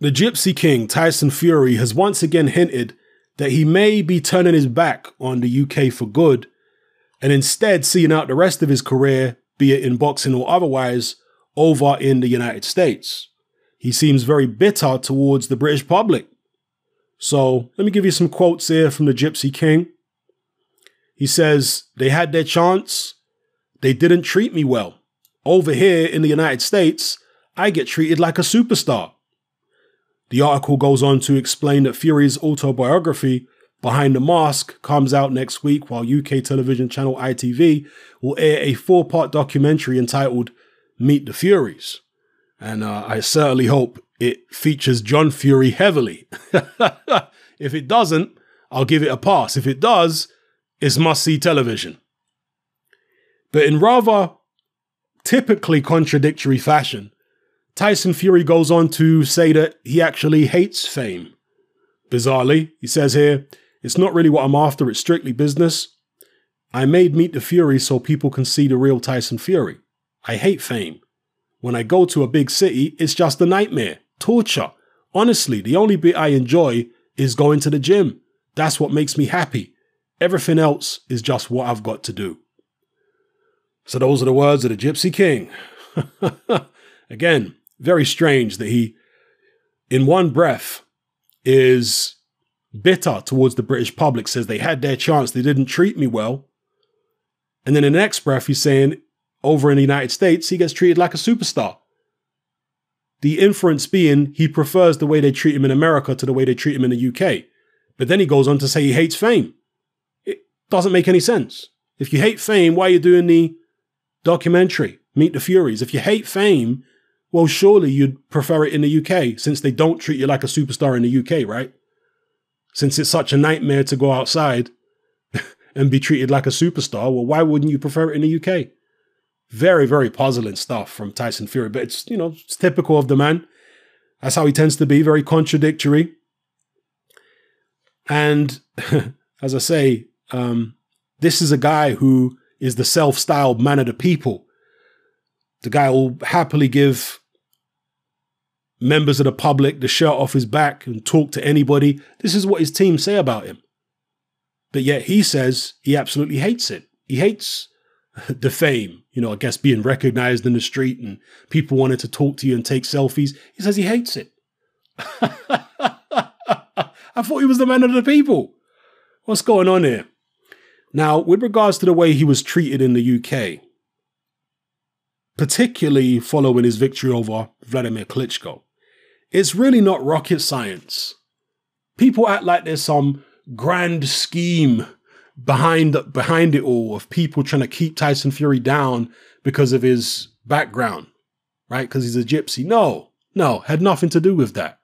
The Gypsy King, Tyson Fury, has once again hinted that he may be turning his back on the UK for good and instead seeing out the rest of his career, be it in boxing or otherwise, over in the United States. He seems very bitter towards the British public. So let me give you some quotes here from the Gypsy King. He says, They had their chance. They didn't treat me well. Over here in the United States, I get treated like a superstar. The article goes on to explain that Fury's autobiography, Behind the Mask, comes out next week, while UK television channel ITV will air a four part documentary entitled Meet the Furies. And uh, I certainly hope it features John Fury heavily. if it doesn't, I'll give it a pass. If it does, it's must see television. But in rather typically contradictory fashion, Tyson Fury goes on to say that he actually hates fame. Bizarrely, he says here, it's not really what I'm after, it's strictly business. I made Meet the Fury so people can see the real Tyson Fury. I hate fame. When I go to a big city, it's just a nightmare, torture. Honestly, the only bit I enjoy is going to the gym. That's what makes me happy. Everything else is just what I've got to do. So, those are the words of the Gypsy King. Again, very strange that he, in one breath, is bitter towards the British public, says they had their chance, they didn't treat me well. And then in the next breath, he's saying over in the United States, he gets treated like a superstar. The inference being he prefers the way they treat him in America to the way they treat him in the UK. But then he goes on to say he hates fame. It doesn't make any sense. If you hate fame, why are you doing the documentary, Meet the Furies? If you hate fame, well, surely you'd prefer it in the UK since they don't treat you like a superstar in the UK, right? Since it's such a nightmare to go outside and be treated like a superstar, well, why wouldn't you prefer it in the UK? Very, very puzzling stuff from Tyson Fury, but it's, you know, it's typical of the man. That's how he tends to be, very contradictory. And as I say, um, this is a guy who is the self styled man of the people. The guy will happily give members of the public the shirt off his back and talk to anybody. This is what his team say about him. But yet he says he absolutely hates it. He hates the fame, you know, I guess being recognized in the street and people wanting to talk to you and take selfies. He says he hates it. I thought he was the man of the people. What's going on here? Now, with regards to the way he was treated in the UK, particularly following his victory over Vladimir Klitschko, it's really not rocket science. People act like there's some grand scheme behind behind it all of people trying to keep Tyson Fury down because of his background, right? Because he's a gypsy. No, no, had nothing to do with that.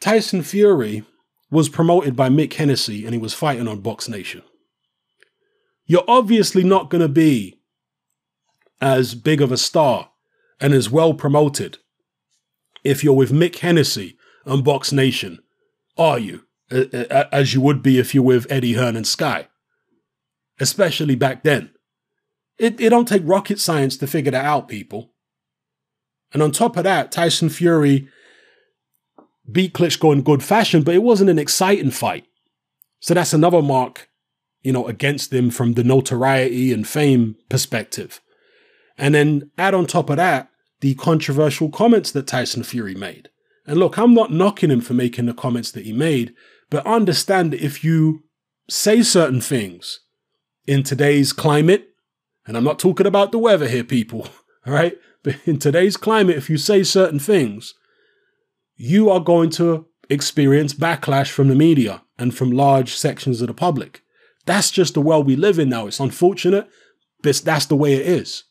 Tyson Fury was promoted by Mick Hennessy and he was fighting on Box Nation. You're obviously not going to be as big of a star and as well promoted if you're with Mick Hennessy and Box Nation, are you? As you would be if you're with Eddie Hearn and Sky. Especially back then. It, it don't take rocket science to figure that out, people. And on top of that, Tyson Fury beat Klitschko in good fashion, but it wasn't an exciting fight. So that's another mark, you know, against him from the notoriety and fame perspective. And then add on top of that the controversial comments that Tyson Fury made. And look, I'm not knocking him for making the comments that he made, but understand that if you say certain things in today's climate, and I'm not talking about the weather here, people, all right? But in today's climate, if you say certain things, you are going to experience backlash from the media and from large sections of the public. That's just the world we live in now. It's unfortunate, but that's the way it is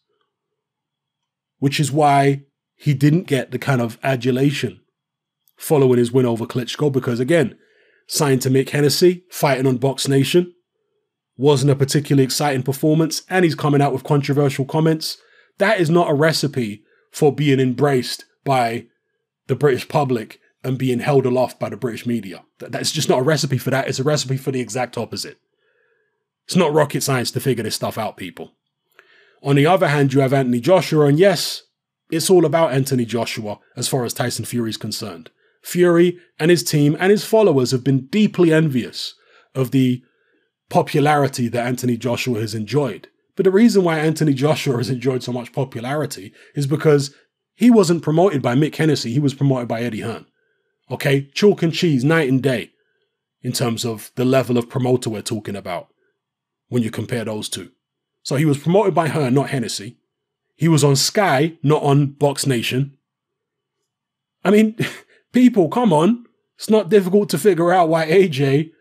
which is why he didn't get the kind of adulation following his win over Klitschko, because again, signed to Mick Hennessy, fighting on Box Nation, wasn't a particularly exciting performance, and he's coming out with controversial comments. That is not a recipe for being embraced by the British public and being held aloft by the British media. That's just not a recipe for that. It's a recipe for the exact opposite. It's not rocket science to figure this stuff out, people. On the other hand, you have Anthony Joshua, and yes, it's all about Anthony Joshua as far as Tyson Fury is concerned. Fury and his team and his followers have been deeply envious of the popularity that Anthony Joshua has enjoyed. But the reason why Anthony Joshua has enjoyed so much popularity is because he wasn't promoted by Mick Hennessy, he was promoted by Eddie Hearn. Okay, chalk and cheese, night and day, in terms of the level of promoter we're talking about when you compare those two. So he was promoted by Hearn, not Hennessy. He was on Sky, not on Box Nation. I mean, people, come on. It's not difficult to figure out why AJ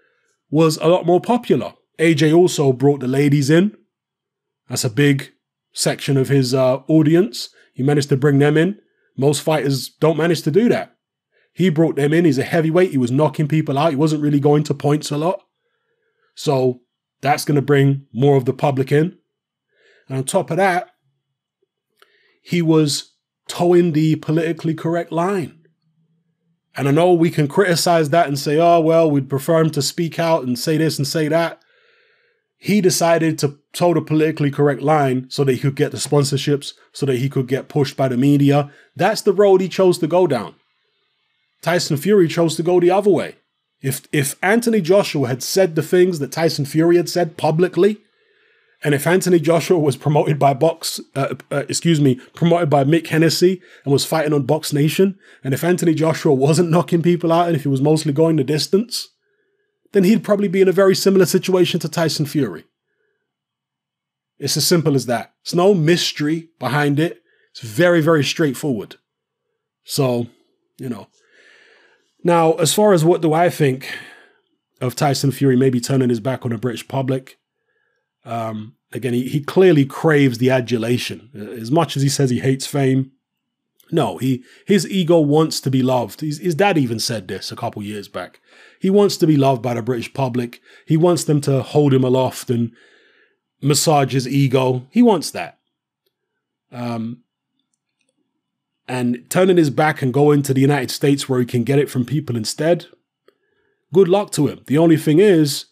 was a lot more popular. AJ also brought the ladies in. That's a big section of his uh, audience. He managed to bring them in. Most fighters don't manage to do that. He brought them in. He's a heavyweight. He was knocking people out. He wasn't really going to points a lot. So that's going to bring more of the public in. And on top of that, he was toeing the politically correct line. And I know we can criticize that and say, oh, well, we'd prefer him to speak out and say this and say that. He decided to toe the politically correct line so that he could get the sponsorships, so that he could get pushed by the media. That's the road he chose to go down. Tyson Fury chose to go the other way. If if Anthony Joshua had said the things that Tyson Fury had said publicly, and if Anthony Joshua was promoted by Box, uh, uh, excuse me, promoted by Mick Hennessy and was fighting on Box Nation, and if Anthony Joshua wasn't knocking people out and if he was mostly going the distance, then he'd probably be in a very similar situation to Tyson Fury. It's as simple as that. It's no mystery behind it. It's very, very straightforward. So, you know. Now, as far as what do I think of Tyson Fury maybe turning his back on the British public, um, again, he, he clearly craves the adulation. As much as he says he hates fame, no, he his ego wants to be loved. His, his dad even said this a couple years back. He wants to be loved by the British public. He wants them to hold him aloft and massage his ego. He wants that. Um, and turning his back and going to the United States where he can get it from people instead, good luck to him. The only thing is,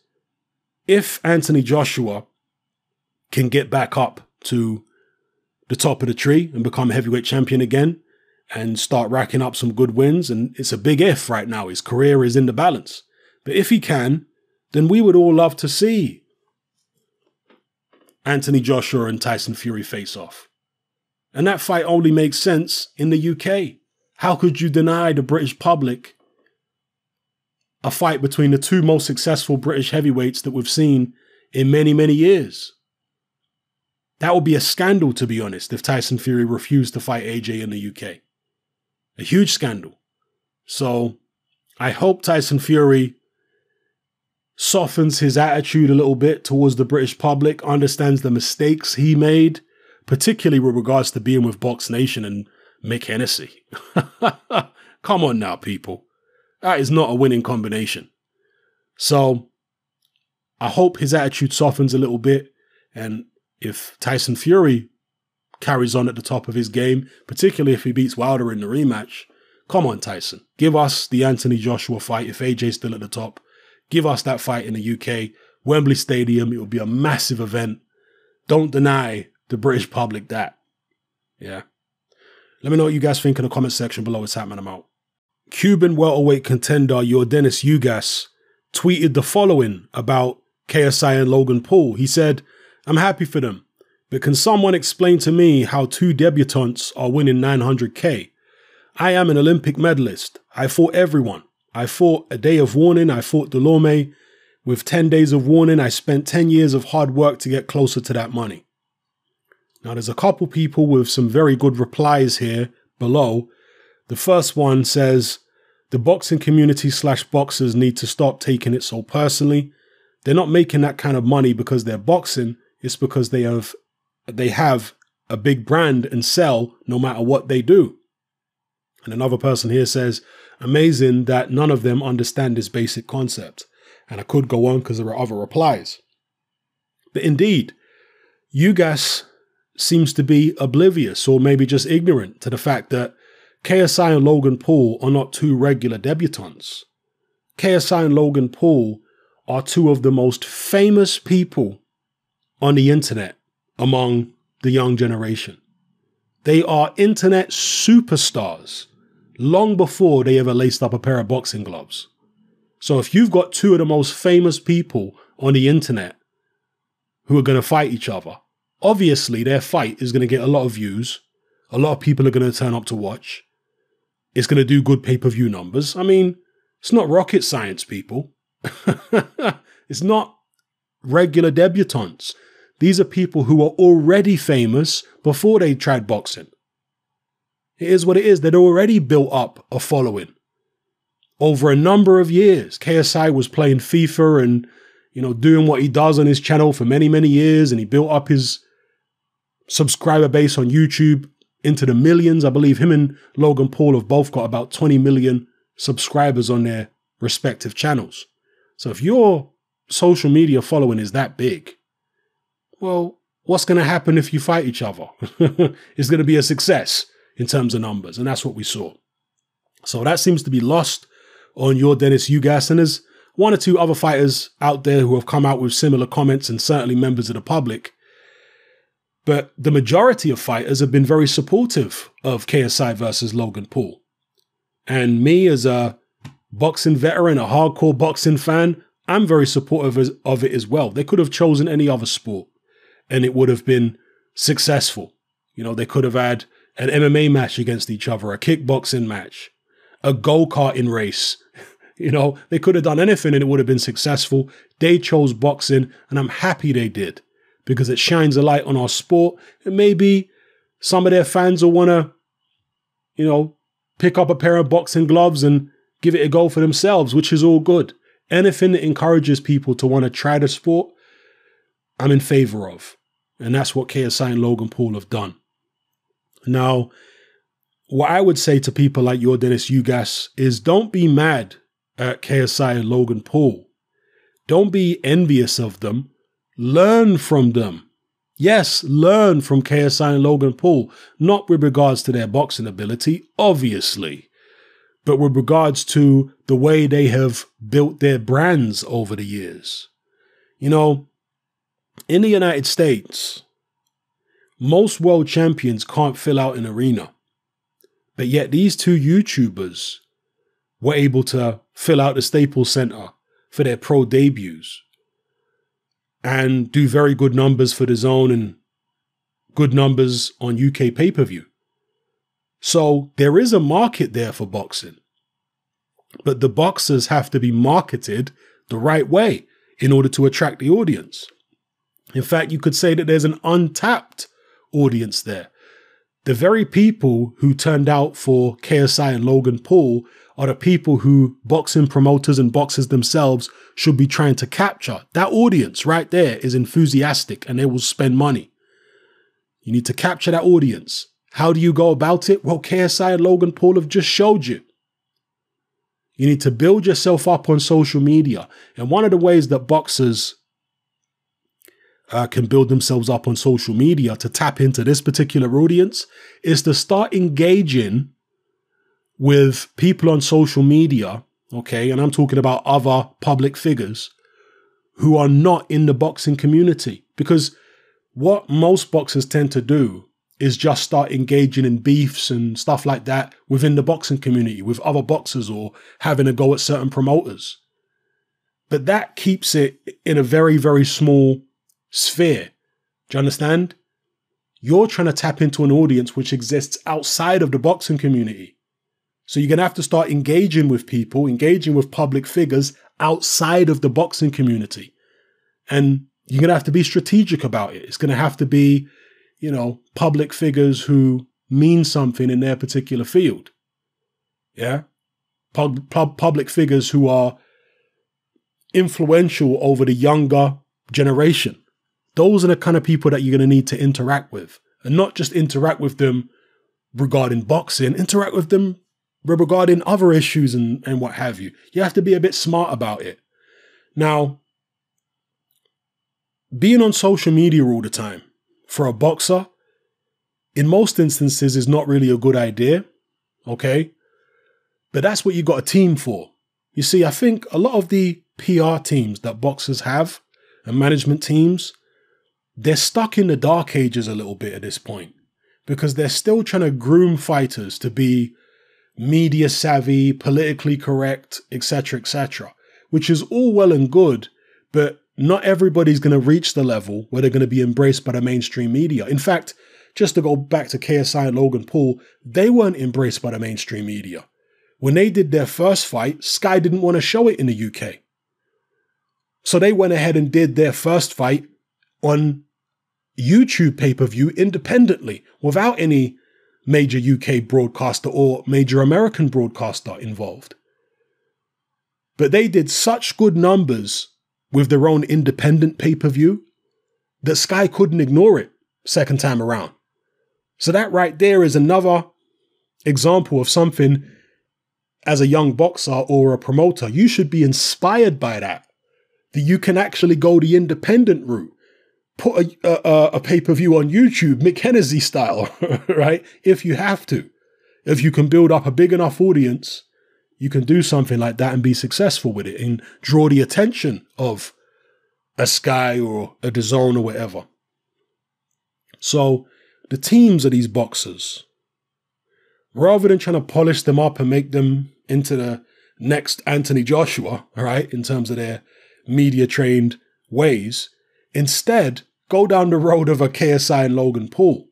if Anthony Joshua can get back up to the top of the tree and become heavyweight champion again and start racking up some good wins. And it's a big if right now. His career is in the balance. But if he can, then we would all love to see Anthony Joshua and Tyson Fury face off. And that fight only makes sense in the UK. How could you deny the British public a fight between the two most successful British heavyweights that we've seen in many, many years? That would be a scandal, to be honest, if Tyson Fury refused to fight AJ in the UK. A huge scandal. So I hope Tyson Fury softens his attitude a little bit towards the British public, understands the mistakes he made, particularly with regards to being with Box Nation and Mick Hennessy. Come on now, people. That is not a winning combination. So I hope his attitude softens a little bit and if Tyson Fury carries on at the top of his game, particularly if he beats Wilder in the rematch, come on, Tyson. Give us the Anthony Joshua fight if AJ's still at the top. Give us that fight in the UK, Wembley Stadium. It will be a massive event. Don't deny the British public that. Yeah. Let me know what you guys think in the comment section below. It's happening. I'm out. Cuban welterweight contender Yordenis Ugas tweeted the following about KSI and Logan Paul. He said, I'm happy for them. But can someone explain to me how two debutantes are winning 900k? I am an Olympic medalist. I fought everyone. I fought a day of warning. I fought Dulorme. With 10 days of warning, I spent 10 years of hard work to get closer to that money. Now, there's a couple people with some very good replies here below. The first one says, the boxing community slash boxers need to stop taking it so personally. They're not making that kind of money because they're boxing. It's because they have they have a big brand and sell no matter what they do. And another person here says, amazing that none of them understand this basic concept. And I could go on because there are other replies. But indeed, Ugas seems to be oblivious or maybe just ignorant to the fact that KSI and Logan Paul are not two regular debutantes. KSI and Logan Paul are two of the most famous people on the internet among the young generation. They are internet superstars long before they ever laced up a pair of boxing gloves. So if you've got two of the most famous people on the internet who are going to fight each other, obviously their fight is going to get a lot of views. A lot of people are going to turn up to watch. It's going to do good pay per view numbers. I mean, it's not rocket science, people. it's not regular debutantes. These are people who are already famous before they tried boxing. It is what it is. They'd already built up a following over a number of years. KSI was playing FIFA and, you know, doing what he does on his channel for many, many years. And he built up his subscriber base on YouTube into the millions. I believe him and Logan Paul have both got about 20 million subscribers on their respective channels. So if your social media following is that big, well, what's going to happen if you fight each other? it's going to be a success in terms of numbers. And that's what we saw. So that seems to be lost on Yordenis Ugas. And there's one or two other fighters out there who have come out with similar comments and certainly members of the public. But the majority of fighters have been very supportive of KSI versus Logan Paul. And me, as a boxing veteran, a hardcore boxing fan, I'm very supportive of it as well. They could have chosen any other sport and it would have been successful. You know, they could have had an MMA match against each other, a kickboxing match, a go karting race. you know, they could have done anything and it would have been successful. They chose boxing, and I'm happy they did because it shines a light on our sport. And maybe some of their fans will want to, you know, pick up a pair of boxing gloves and give it a go for themselves, which is all good. Anything that encourages people to want to try the sport, I'm in favor of. And that's what KSI and Logan Paul have done. Now, what I would say to people like Yordenis Ugas is don't be mad at KSI and Logan Paul. Don't be envious of them. Learn from them. Yes, learn from KSI and Logan Paul, not with regards to their boxing ability, obviously, but with regards to the way they have built their brands over the years. You know, in the United States, most world champions can't fill out an arena. But yet these two YouTubers were able to fill out the Staples Center for their pro debuts and do very good numbers for DAZN and good numbers on UK pay per view. So there is a market there for boxing. But the boxers have to be marketed the right way in order to attract the audience. In fact, you could say that there's an untapped audience there. The very people who turned out for KSI and Logan Paul are the people who boxing promoters and boxers themselves should be trying to capture. That audience right there is enthusiastic and they will spend money. You need to capture that audience. How do you go about it? Well, KSI and Logan Paul have just showed you. You need to build yourself up on social media. And one of the ways that boxers uh, can build themselves up on social media to tap into this particular audience is to start engaging with people on social media, okay, and I'm talking about other public figures who are not in the boxing community. Because what most boxers tend to do is just start engaging in beefs and stuff like that within the boxing community with other boxers or having a go at certain promoters. But that keeps it in a very, very small sphere. Do you understand? You're trying to tap into an audience which exists outside of the boxing community. So you're going to have to start engaging with people, engaging with public figures outside of the boxing community. And you're going to have to be strategic about it. It's going to have to be, you know, public figures who mean something in their particular field. Yeah. Pub- pub- public figures who are influential over the younger generation. Those are the kind of people that you're going to need to interact with and not just interact with them regarding boxing, interact with them regarding other issues and, and what have you. You have to be a bit smart about it. Now, being on social media all the time for a boxer, in most instances, is not really a good idea. Okay. But that's what you got a team for. You see, I think a lot of the PR teams that boxers have and management teams, they're stuck in the dark ages a little bit at this point because they're still trying to groom fighters to be media savvy, politically correct, etc., etc., which is all well and good, but not everybody's going to reach the level where they're going to be embraced by the mainstream media. In fact, just to go back to KSI and Logan Paul, they weren't embraced by the mainstream media. When they did their first fight, Sky didn't want to show it in the UK. So they went ahead and did their first fight on YouTube pay per view independently without any major UK broadcaster or major American broadcaster involved. But they did such good numbers with their own independent pay per view that Sky couldn't ignore it second time around. So that right there is another example of something as a young boxer or a promoter, you should be inspired by that. That you can actually go the independent route put a, a, a pay per view on YouTube, Mick style, right? If you have to. If you can build up a big enough audience, you can do something like that and be successful with it and draw the attention of a Sky or a DAZN or whatever. So the teams of these boxers, rather than trying to polish them up and make them into the next Anthony Joshua, right, in terms of their media trained ways, instead go down the road of a KSI and Logan Paul.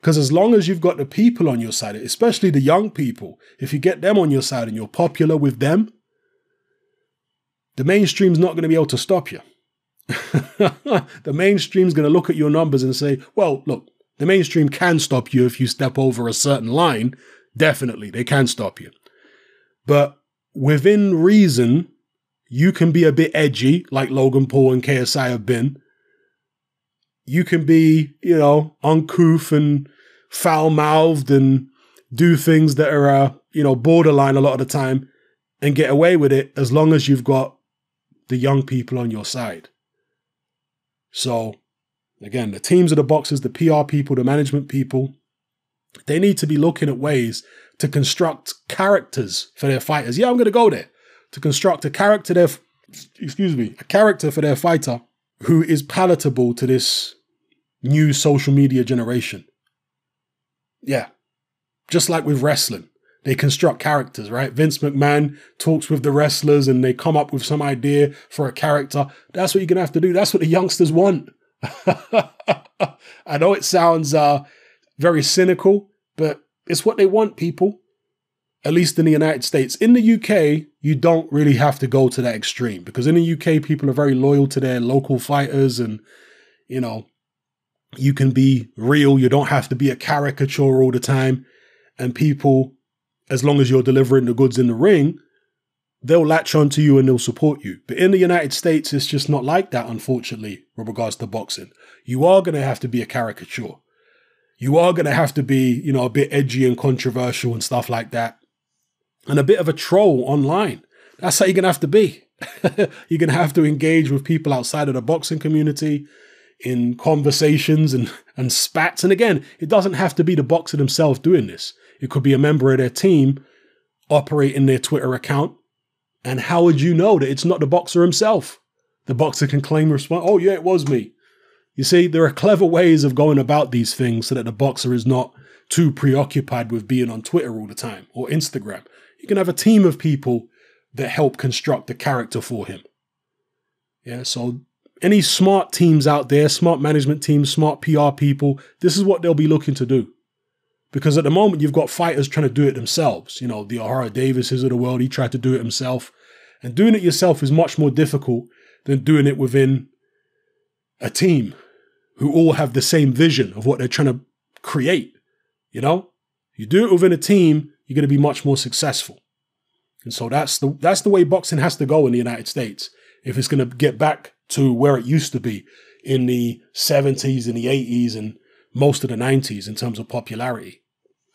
Because as long as you've got the people on your side, especially the young people, if you get them on your side and you're popular with them, the mainstream's not going to be able to stop you. the mainstream's going to look at your numbers and say, well, look, the mainstream can stop you if you step over a certain line. Definitely, they can stop you. But within reason, you can be a bit edgy, like Logan Paul and KSI have been, you can be, you know, uncouth and foul mouthed and do things that are, uh, you know, borderline a lot of the time and get away with it as long as you've got the young people on your side. So, again, the teams of the boxers, the PR people, the management people, they need to be looking at ways to construct characters for their fighters. Yeah, I'm going to go there to construct a character there, excuse me, a character for their fighter who is palatable to this new social media generation. Yeah. Just like with wrestling, they construct characters, right? Vince McMahon talks with the wrestlers and they come up with some idea for a character. That's what you're going to have to do. That's what the youngsters want. I know it sounds uh, very cynical, but it's what they want, people. At least in the United States. In the UK, you don't really have to go to that extreme because in the UK, people are very loyal to their local fighters and, you know, you can be real. You don't have to be a caricature all the time. And people, as long as you're delivering the goods in the ring, they'll latch onto you and they'll support you. But in the United States, it's just not like that, unfortunately, with regards to boxing. You are going to have to be a caricature. You are going to have to be, you know, a bit edgy and controversial and stuff like that. And a bit of a troll online. That's how you're going to have to be. you're going to have to engage with people outside of the boxing community in conversations and, and spats. And again, it doesn't have to be the boxer themselves doing this. It could be a member of their team operating their Twitter account. And how would you know that it's not the boxer himself? The boxer can claim response. Oh, yeah, it was me. You see, there are clever ways of going about these things so that the boxer is not too preoccupied with being on Twitter all the time or Instagram. You can have a team of people that help construct the character for him. Yeah, so any smart teams out there, smart management teams, smart PR people, this is what they'll be looking to do. Because at the moment, you've got fighters trying to do it themselves. You know, the Ohara Davises of the world, he tried to do it himself. And doing it yourself is much more difficult than doing it within a team who all have the same vision of what they're trying to create. You know, you do it within a team, you're going to be much more successful. And so that's the that's the way boxing has to go in the United States if it's going to get back to where it used to be in the 70s and the 80s and most of the 90s in terms of popularity.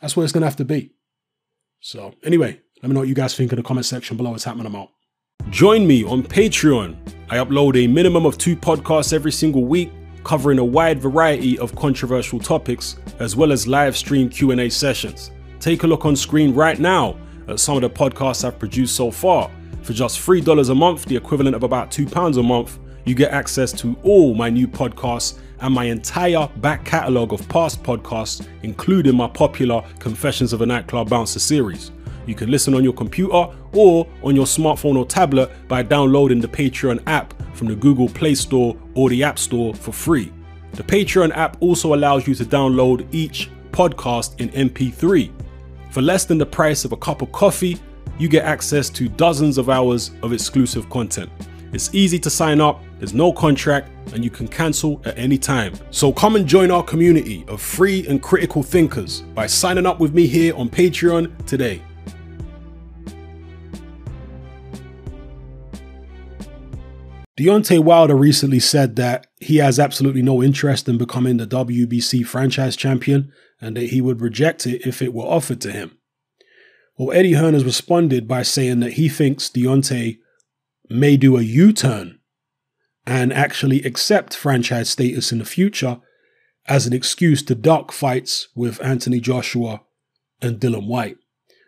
That's where it's going to have to be. So, anyway, let me know what you guys think in the comment section below. It's happening about. Join me on Patreon. I upload a minimum of two podcasts every single week covering a wide variety of controversial topics as well as live stream Q&A sessions. Take a look on screen right now at some of the podcasts I've produced so far. For just $3 a month, the equivalent of about £2 a month, you get access to all my new podcasts and my entire back catalogue of past podcasts, including my popular Confessions of a Nightclub Bouncer series. You can listen on your computer or on your smartphone or tablet by downloading the Patreon app from the Google Play Store or the App Store for free. The Patreon app also allows you to download each podcast in MP3. For less than the price of a cup of coffee, you get access to dozens of hours of exclusive content. It's easy to sign up, there's no contract, and you can cancel at any time. So come and join our community of free and critical thinkers by signing up with me here on Patreon today. Deontay Wilder recently said that he has absolutely no interest in becoming the WBC franchise champion and that he would reject it if it were offered to him. Well, Eddie Hearn has responded by saying that he thinks Deontay may do a U turn and actually accept franchise status in the future as an excuse to duck fights with Anthony Joshua and Dillian Whyte.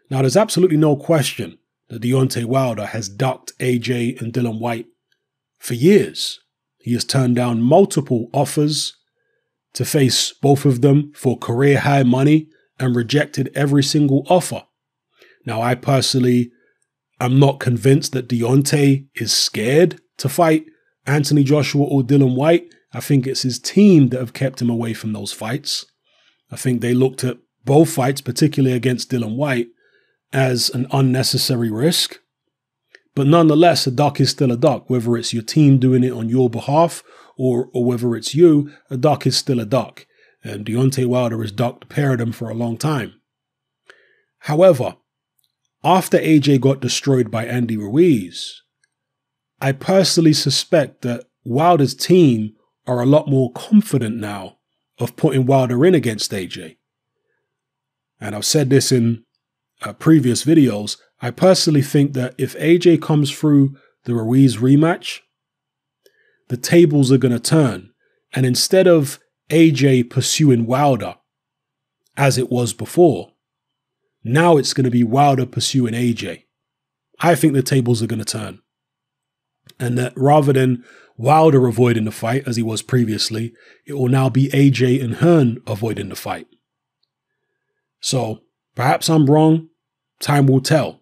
Now, there's absolutely no question that Deontay Wilder has ducked AJ and Dillian Whyte for years. He has turned down multiple offers to face both of them for career high money and rejected every single offer. Now, I personally am not convinced that Deontay is scared to fight Anthony Joshua or Dillian Whyte, I think it's his team that have kept him away from those fights. I think they looked at both fights, particularly against Dillian Whyte, as an unnecessary risk. But nonetheless, a duck is still a duck, whether it's your team doing it on your behalf or, or whether it's you, a duck is still a duck. And Deontay Wilder has ducked Paradum for a long time. However, after AJ got destroyed by Andy Ruiz, I personally suspect that Wilder's team are a lot more confident now of putting Wilder in against AJ. And I've said this in uh, previous videos. I personally think that if AJ comes through the Ruiz rematch, the tables are going to turn. And instead of AJ pursuing Wilder as it was before, now it's going to be Wilder pursuing AJ. I think the tables are going to turn. And that rather than Wilder avoiding the fight as he was previously, it will now be AJ and Hearn avoiding the fight. So perhaps I'm wrong. Time will tell.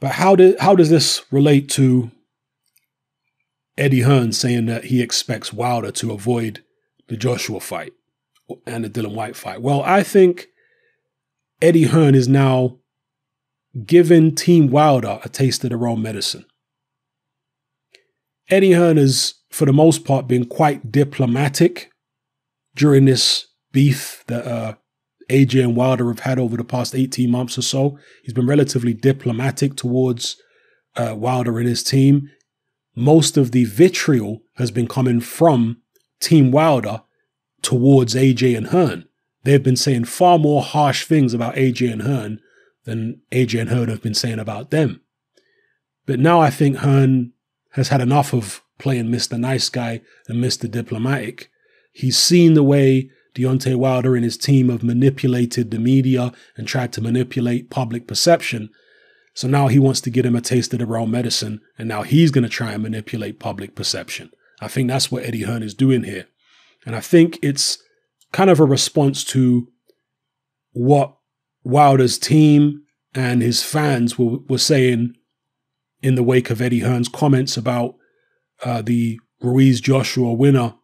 But how did how does this relate to Eddie Hearn saying that he expects Wilder to avoid the Joshua fight and the Dillian Whyte fight? Well, I think Eddie Hearn is now giving Team Wilder a taste of their own medicine. Eddie Hearn has, for the most part, been quite diplomatic during this beef that uh, AJ and Wilder have had over the past 18 months or so. He's been relatively diplomatic towards uh, Wilder and his team. Most of the vitriol has been coming from Team Wilder towards AJ and Hearn. They've been saying far more harsh things about AJ and Hearn than AJ and Hearn have been saying about them. But now I think Hearn has had enough of playing Mr. Nice Guy and Mr. Diplomatic. He's seen the way Deontay Wilder and his team have manipulated the media and tried to manipulate public perception. So now he wants to get him a taste of the raw medicine, and now he's going to try and manipulate public perception. I think that's what Eddie Hearn is doing here. And I think it's kind of a response to what Wilder's team and his fans were, were saying in the wake of Eddie Hearn's comments about uh, the Ruiz Joshua winner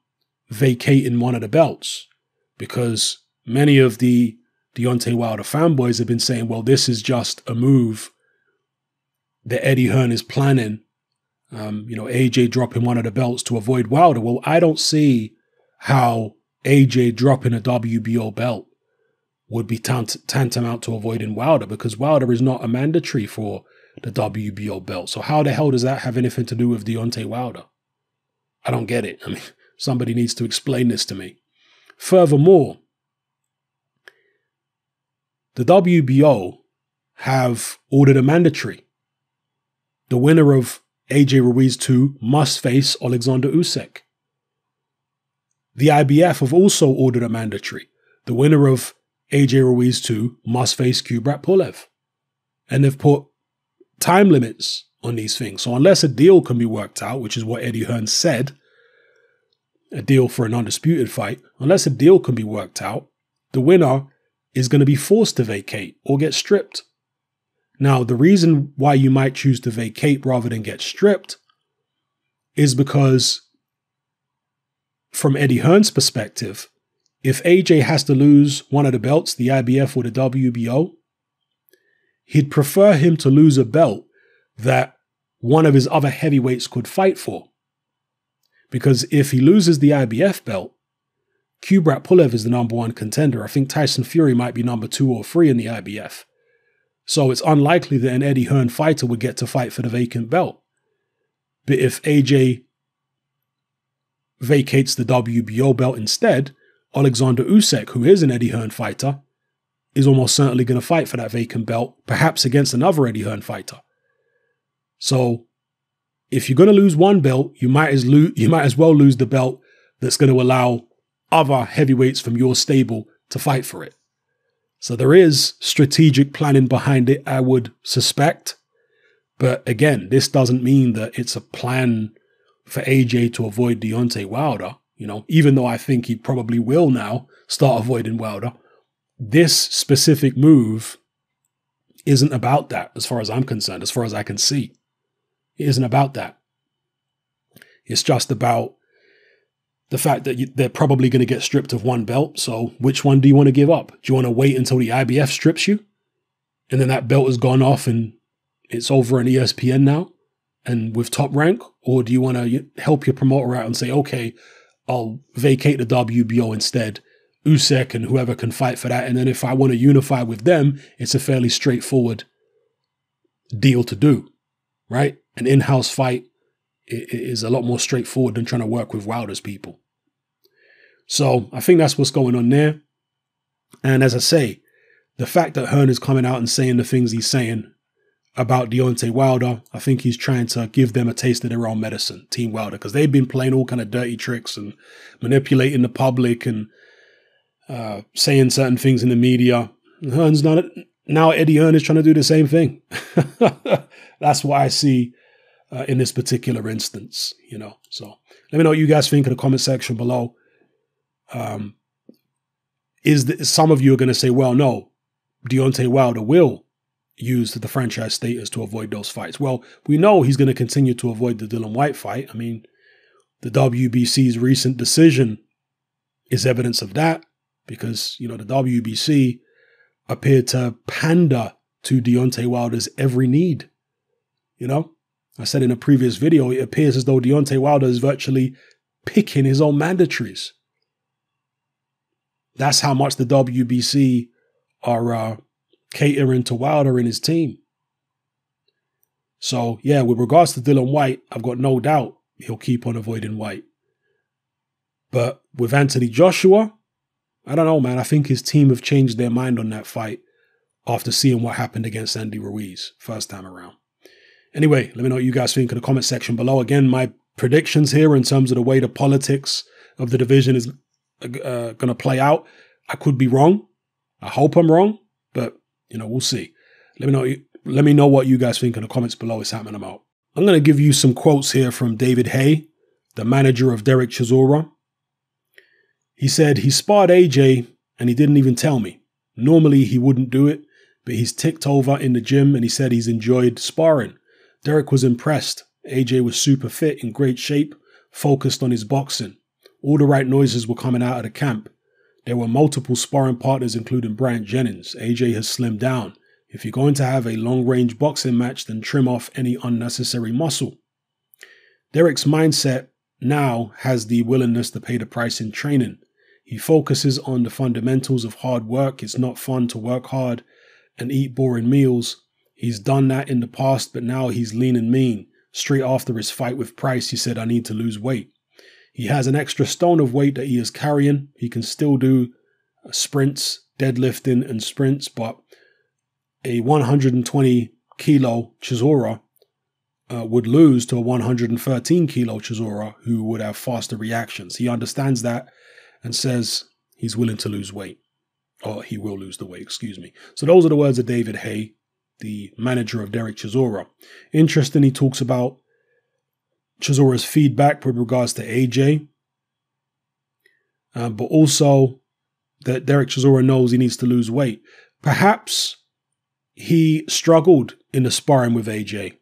vacating one of the belts because many of the Deontay Wilder fanboys have been saying, well, this is just a move that Eddie Hearn is planning. Um, you know, AJ dropping one of the belts to avoid Wilder. Well, I don't see how AJ dropping a WBO belt would be tant- tantamount to avoiding Wilder because Wilder is not a mandatory for the WBO belt. So how the hell does that have anything to do with Deontay Wilder? I don't get it. I mean, somebody needs to explain this to me. Furthermore, the WBO have ordered a mandatory. The winner of AJ Ruiz 2 must face Alexander Usyk. The IBF have also ordered a mandatory. The winner of AJ Ruiz 2 must face Kubrat Pulev. And they've put time limits on these things. So unless a deal can be worked out, which is what Eddie Hearn said, a deal for an undisputed fight, unless a deal can be worked out, the winner is going to be forced to vacate or get stripped. Now, the reason why you might choose to vacate rather than get stripped is because, from Eddie Hearn's perspective, if AJ has to lose one of the belts, the IBF or the WBO, he'd prefer him to lose a belt that one of his other heavyweights could fight for. Because if he loses the IBF belt, Kubrat Pulev is the number one contender. I think Tyson Fury might be number two or three in the IBF. So it's unlikely that an Eddie Hearn fighter would get to fight for the vacant belt. But if AJ vacates the WBO belt instead, Alexander Usyk, who is an Eddie Hearn fighter, is almost certainly going to fight for that vacant belt, perhaps against another Eddie Hearn fighter. So, if you're going to lose one belt, you might as lo- you might as well lose the belt that's going to allow other heavyweights from your stable to fight for it. So there is strategic planning behind it, I would suspect. But again, this doesn't mean that it's a plan for AJ to avoid Deontay Wilder. You know, even though I think he probably will now start avoiding Wilder, this specific move isn't about that as far as I'm concerned, as far as I can see. It isn't about that. It's just about the fact that you, they're probably going to get stripped of one belt. So, which one do you want to give up? Do you want to wait until the IBF strips you? And then that belt has gone off and it's over on ESPN now and with top rank? Or do you want to help your promoter out and say, okay, I'll vacate the WBO instead? Usyk and whoever can fight for that. And then if I want to unify with them, it's a fairly straightforward deal to do, right? An in house fight is a lot more straightforward than trying to work with Wilder's people. So I think that's what's going on there. And as I say, the fact that Hearn is coming out and saying the things he's saying about Deontay Wilder, I think he's trying to give them a taste of their own medicine, Team Wilder, because they've been playing all kind of dirty tricks and manipulating the public and uh, saying certain things in the media. Hearn's not now. Eddie Hearn is trying to do the same thing. That's what I see uh, in this particular instance. You know, so let me know what you guys think in the comment section below. Um, is the, some of you are going to say, well, no, Deontay Wilder will use the franchise status to avoid those fights. Well, we know he's going to continue to avoid the Dillian Whyte fight. I mean, the WBC's recent decision is evidence of that because, you know, the WBC appeared to pander to Deontay Wilder's every need. You know, I said in a previous video, it appears as though Deontay Wilder is virtually picking his own mandatories. That's how much the WBC are uh, catering to Wilder and his team. So, yeah, with regards to Dillian Whyte, I've got no doubt he'll keep on avoiding Whyte. But with Anthony Joshua, I don't know, man. I think his team have changed their mind on that fight after seeing what happened against Andy Ruiz first time around. Anyway, let me know what you guys think in the comment section below. Again, my predictions here in terms of the way the politics of the division is uh, going to play out. I could be wrong. I hope I'm wrong, but you know we'll see. Let me know. Let me know what you guys think in the comments below. It's happening about. I'm going to give you some quotes here from David Haye, the manager of Derek Chisora. He said he sparred AJ and he didn't even tell me. Normally he wouldn't do it, but he's ticked over in the gym and he said he's enjoyed sparring. Derek was impressed. AJ was super fit, in great shape, focused on his boxing. All the right noises were coming out of the camp. There were multiple sparring partners, including Bryant Jennings. AJ has slimmed down. If you're going to have a long range boxing match, then trim off any unnecessary muscle. Derek's mindset now has the willingness to pay the price in training. He focuses on the fundamentals of hard work. It's not fun to work hard and eat boring meals. He's done that in the past, but now he's lean and mean. Straight after his fight with Price, he said, I need to lose weight. He has an extra stone of weight that he is carrying. He can still do sprints, deadlifting, and sprints, but a 120 kilo Chisora uh, would lose to a 113 kilo Chisora who would have faster reactions. He understands that and says he's willing to lose weight, or he will lose the weight, excuse me. So those are the words of David Haye, the manager of Derek Chisora. Interesting, he talks about Chisora's feedback with regards to AJ. uh, but also that Derek Chisora knows he needs to lose weight. Perhaps he struggled in the sparring with AJ.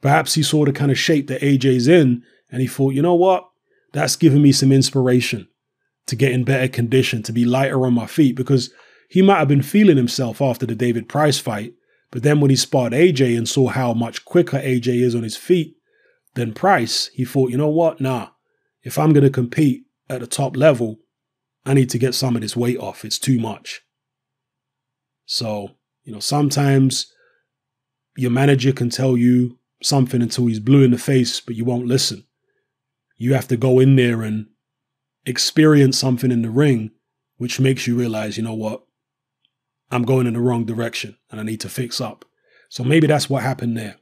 Perhaps he saw the kind of shape that AJ's in and he thought, you know what? That's given me some inspiration to get in better condition, to be lighter on my feet, because he might have been feeling himself after the David Price fight. But then when he sparred AJ and saw how much quicker AJ is on his feet than Price, he thought, you know what? Nah, if I'm going to compete at the top level, I need to get some of this weight off. It's too much. So, you know, sometimes your manager can tell you something until he's blue in the face, but you won't listen. You have to go in there and experience something in the ring, which makes you realize, you know what? I'm going in the wrong direction and I need to fix up. So maybe that's what happened there.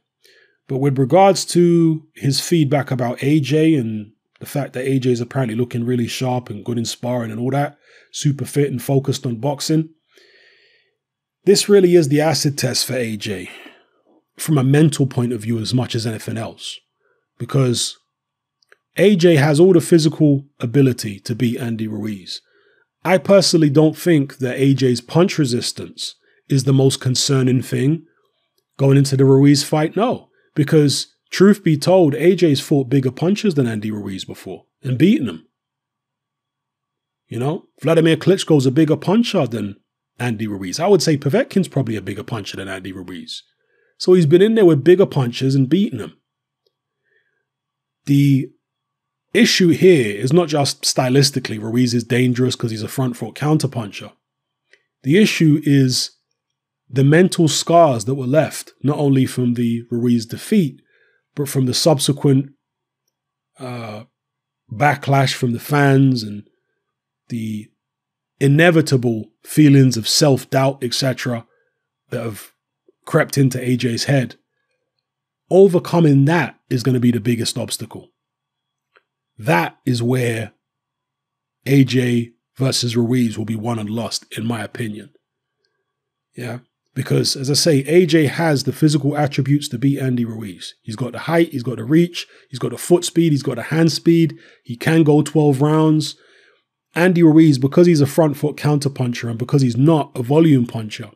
But with regards to his feedback about AJ and the fact that AJ is apparently looking really sharp and good in sparring and all that, super fit and focused on boxing, this really is the acid test for AJ from a mental point of view as much as anything else. Because AJ has all the physical ability to beat Andy Ruiz. I personally don't think that AJ's punch resistance is the most concerning thing going into the Ruiz fight. No, because truth be told, AJ's fought bigger punches than Andy Ruiz before and beaten him. You know, Vladimir Klitschko's a bigger puncher than Andy Ruiz. I would say Povetkin's probably a bigger puncher than Andy Ruiz. So he's been in there with bigger punches and beaten him. The issue here is not just stylistically, Ruiz is dangerous because he's a front foot counterpuncher. The issue is the mental scars that were left, not only from the Ruiz defeat, but from the subsequent uh, backlash from the fans and the inevitable feelings of self doubt, etc., that have crept into AJ's head. Overcoming that is going to be the biggest obstacle. That is where AJ versus Ruiz will be won and lost, in my opinion. Yeah. Because, as I say, AJ has the physical attributes to beat Andy Ruiz. He's got the height, he's got the reach, he's got the foot speed, he's got the hand speed. He can go 12 rounds. Andy Ruiz, because he's a front foot counter puncher and because he's not a volume puncher,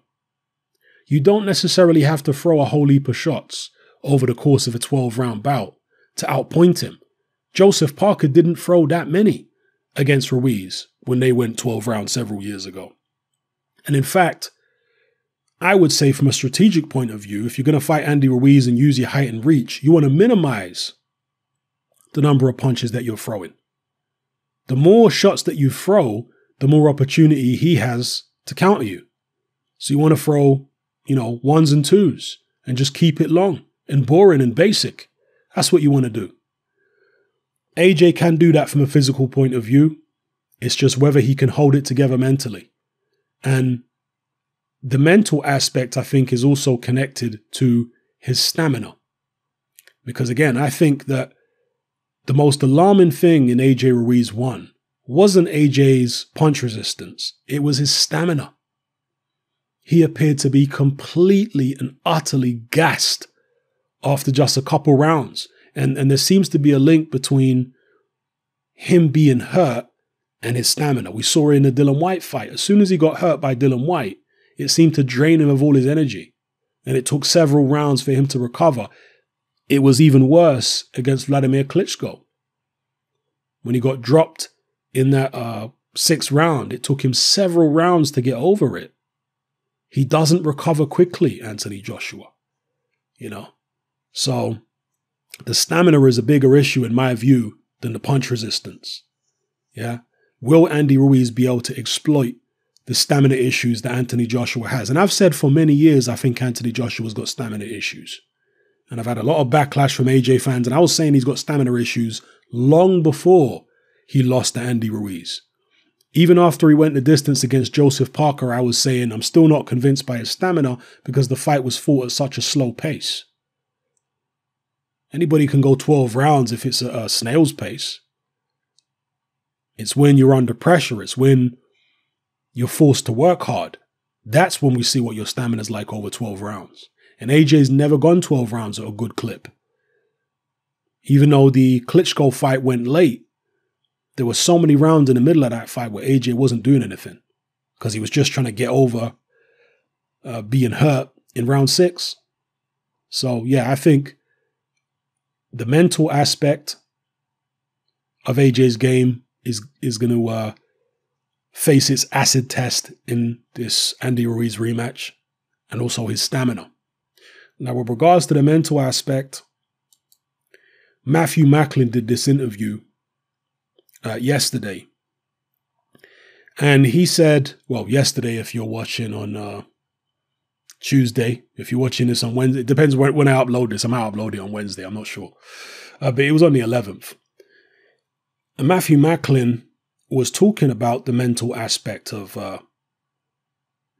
you don't necessarily have to throw a whole heap of shots over the course of a 12 round bout to outpoint him. Joseph Parker didn't throw that many against Ruiz when they went 12 rounds several years ago. And in fact, I would say from a strategic point of view, if you're going to fight Andy Ruiz and use your height and reach, you want to minimize the number of punches that you're throwing. The more shots that you throw, the more opportunity he has to counter you. So you want to throw, you know, ones and twos and just keep it long and boring and basic. That's what you want to do. AJ can do that from a physical point of view. It's just whether he can hold it together mentally. And the mental aspect, I think, is also connected to his stamina. Because again, I think that the most alarming thing in AJ Ruiz 1 wasn't AJ's punch resistance, it was his stamina. He appeared to be completely and utterly gassed after just a couple rounds. And, and there seems to be a link between him being hurt and his stamina. We saw it in the Dillian Whyte fight. As soon as he got hurt by Dillian Whyte, it seemed to drain him of all his energy. And it took several rounds for him to recover. It was even worse against Vladimir Klitschko. When he got dropped in that uh, sixth round, it took him several rounds to get over it. He doesn't recover quickly, Anthony Joshua. You know? So the stamina is a bigger issue, in my view, than the punch resistance. Yeah? Will Andy Ruiz be able to exploit the stamina issues that Anthony Joshua has? And I've said for many years, I think Anthony Joshua's got stamina issues. And I've had a lot of backlash from AJ fans, and I was saying he's got stamina issues long before he lost to Andy Ruiz. Even after he went the distance against Joseph Parker, I was saying I'm still not convinced by his stamina because the fight was fought at such a slow pace. Anybody can go 12 rounds if it's a, a snail's pace. It's when you're under pressure, it's when you're forced to work hard. That's when we see what your stamina is like over 12 rounds. And AJ's never gone 12 rounds at a good clip. Even though the Klitschko fight went late, there were so many rounds in the middle of that fight where AJ wasn't doing anything because he was just trying to get over uh, being hurt in round six. So, yeah, I think the mental aspect of AJ's game is is going to uh, face its acid test in this Andy Ruiz rematch, and also his stamina. Now, with regards to the mental aspect, Matthew Macklin did this interview uh, yesterday, and he said, well, yesterday, if you're watching on uh, Tuesday, if you're watching this on Wednesday, it depends when, when I upload this. I might upload it on Wednesday, I'm not sure. Uh, but it was on the 11th. And Matthew Macklin was talking about the mental aspect of uh,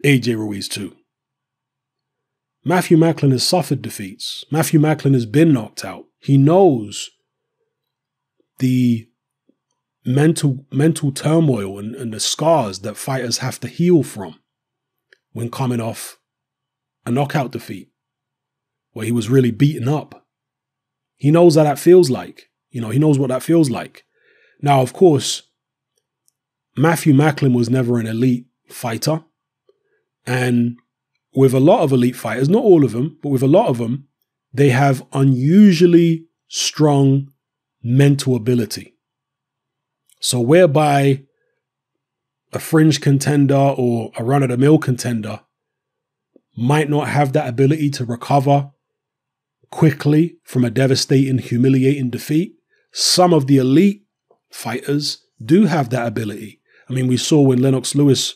AJ Ruiz too. Matthew Macklin has suffered defeats. Matthew Macklin has been knocked out. He knows the mental mental turmoil and, and the scars that fighters have to heal from when coming off a knockout defeat where he was really beaten up. He knows how that feels like. You know, he knows what that feels like. Now, of course, Matthew Macklin was never an elite fighter. And with a lot of elite fighters, not all of them, but with a lot of them, they have unusually strong mental ability. So, whereby a fringe contender or a run of the mill contender might not have that ability to recover quickly from a devastating, humiliating defeat, some of the elite fighters do have that ability. I mean, we saw when Lennox Lewis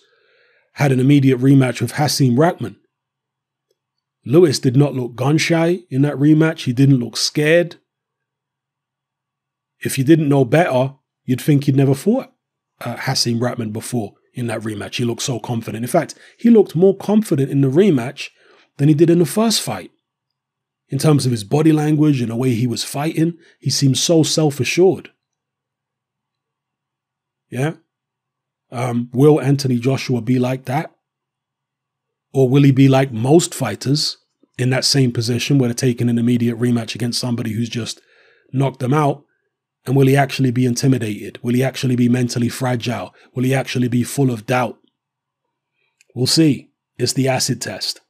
had an immediate rematch with Hasim Rahman. Lewis did not look gun shy in that rematch. He didn't look scared. If you didn't know better, you'd think he'd never fought uh, Hasim Rahman before in that rematch. He looked so confident. In fact, he looked more confident in the rematch than he did in the first fight. In terms of his body language and the way he was fighting, he seemed so self assured. Yeah? Um, will Anthony Joshua be like that? Or will he be like most fighters in that same position where they're taking an immediate rematch against somebody who's just knocked them out? And will he actually be intimidated? Will he actually be mentally fragile? Will he actually be full of doubt? We'll see. It's the acid test.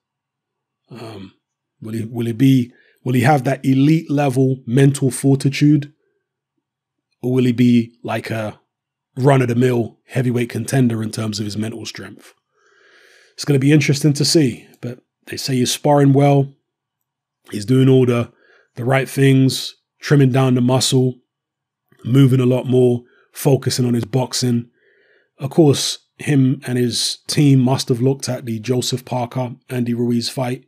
Um, will he will he be will he have that elite level mental fortitude? Or will he be like a run of the mill heavyweight contender in terms of his mental strength. It's going to be interesting to see, but they say he's sparring well. He's doing all the, the right things, trimming down the muscle, moving a lot more, focusing on his boxing. Of course, him and his team must have looked at the Joseph Parker Andy Ruiz fight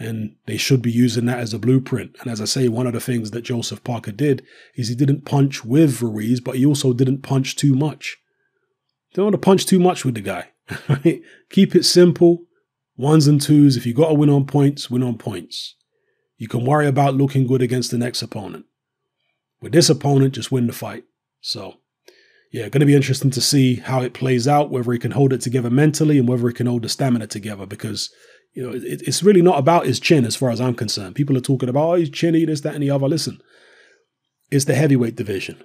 and they should be using that as a blueprint. And as I say, one of the things that Joseph Parker did is he didn't punch with Ruiz, but he also didn't punch too much. Don't want to punch too much with the guy. Right? Keep it simple. Ones and twos. If you got to win on points, win on points. You can worry about looking good against the next opponent. With this opponent, just win the fight. So, yeah, going to be interesting to see how it plays out, whether he can hold it together mentally and whether he can hold the stamina together because you know, it, it's really not about his chin as far as I'm concerned. People are talking about, oh, he's chinny, this, that, and the other. Listen, it's the heavyweight division.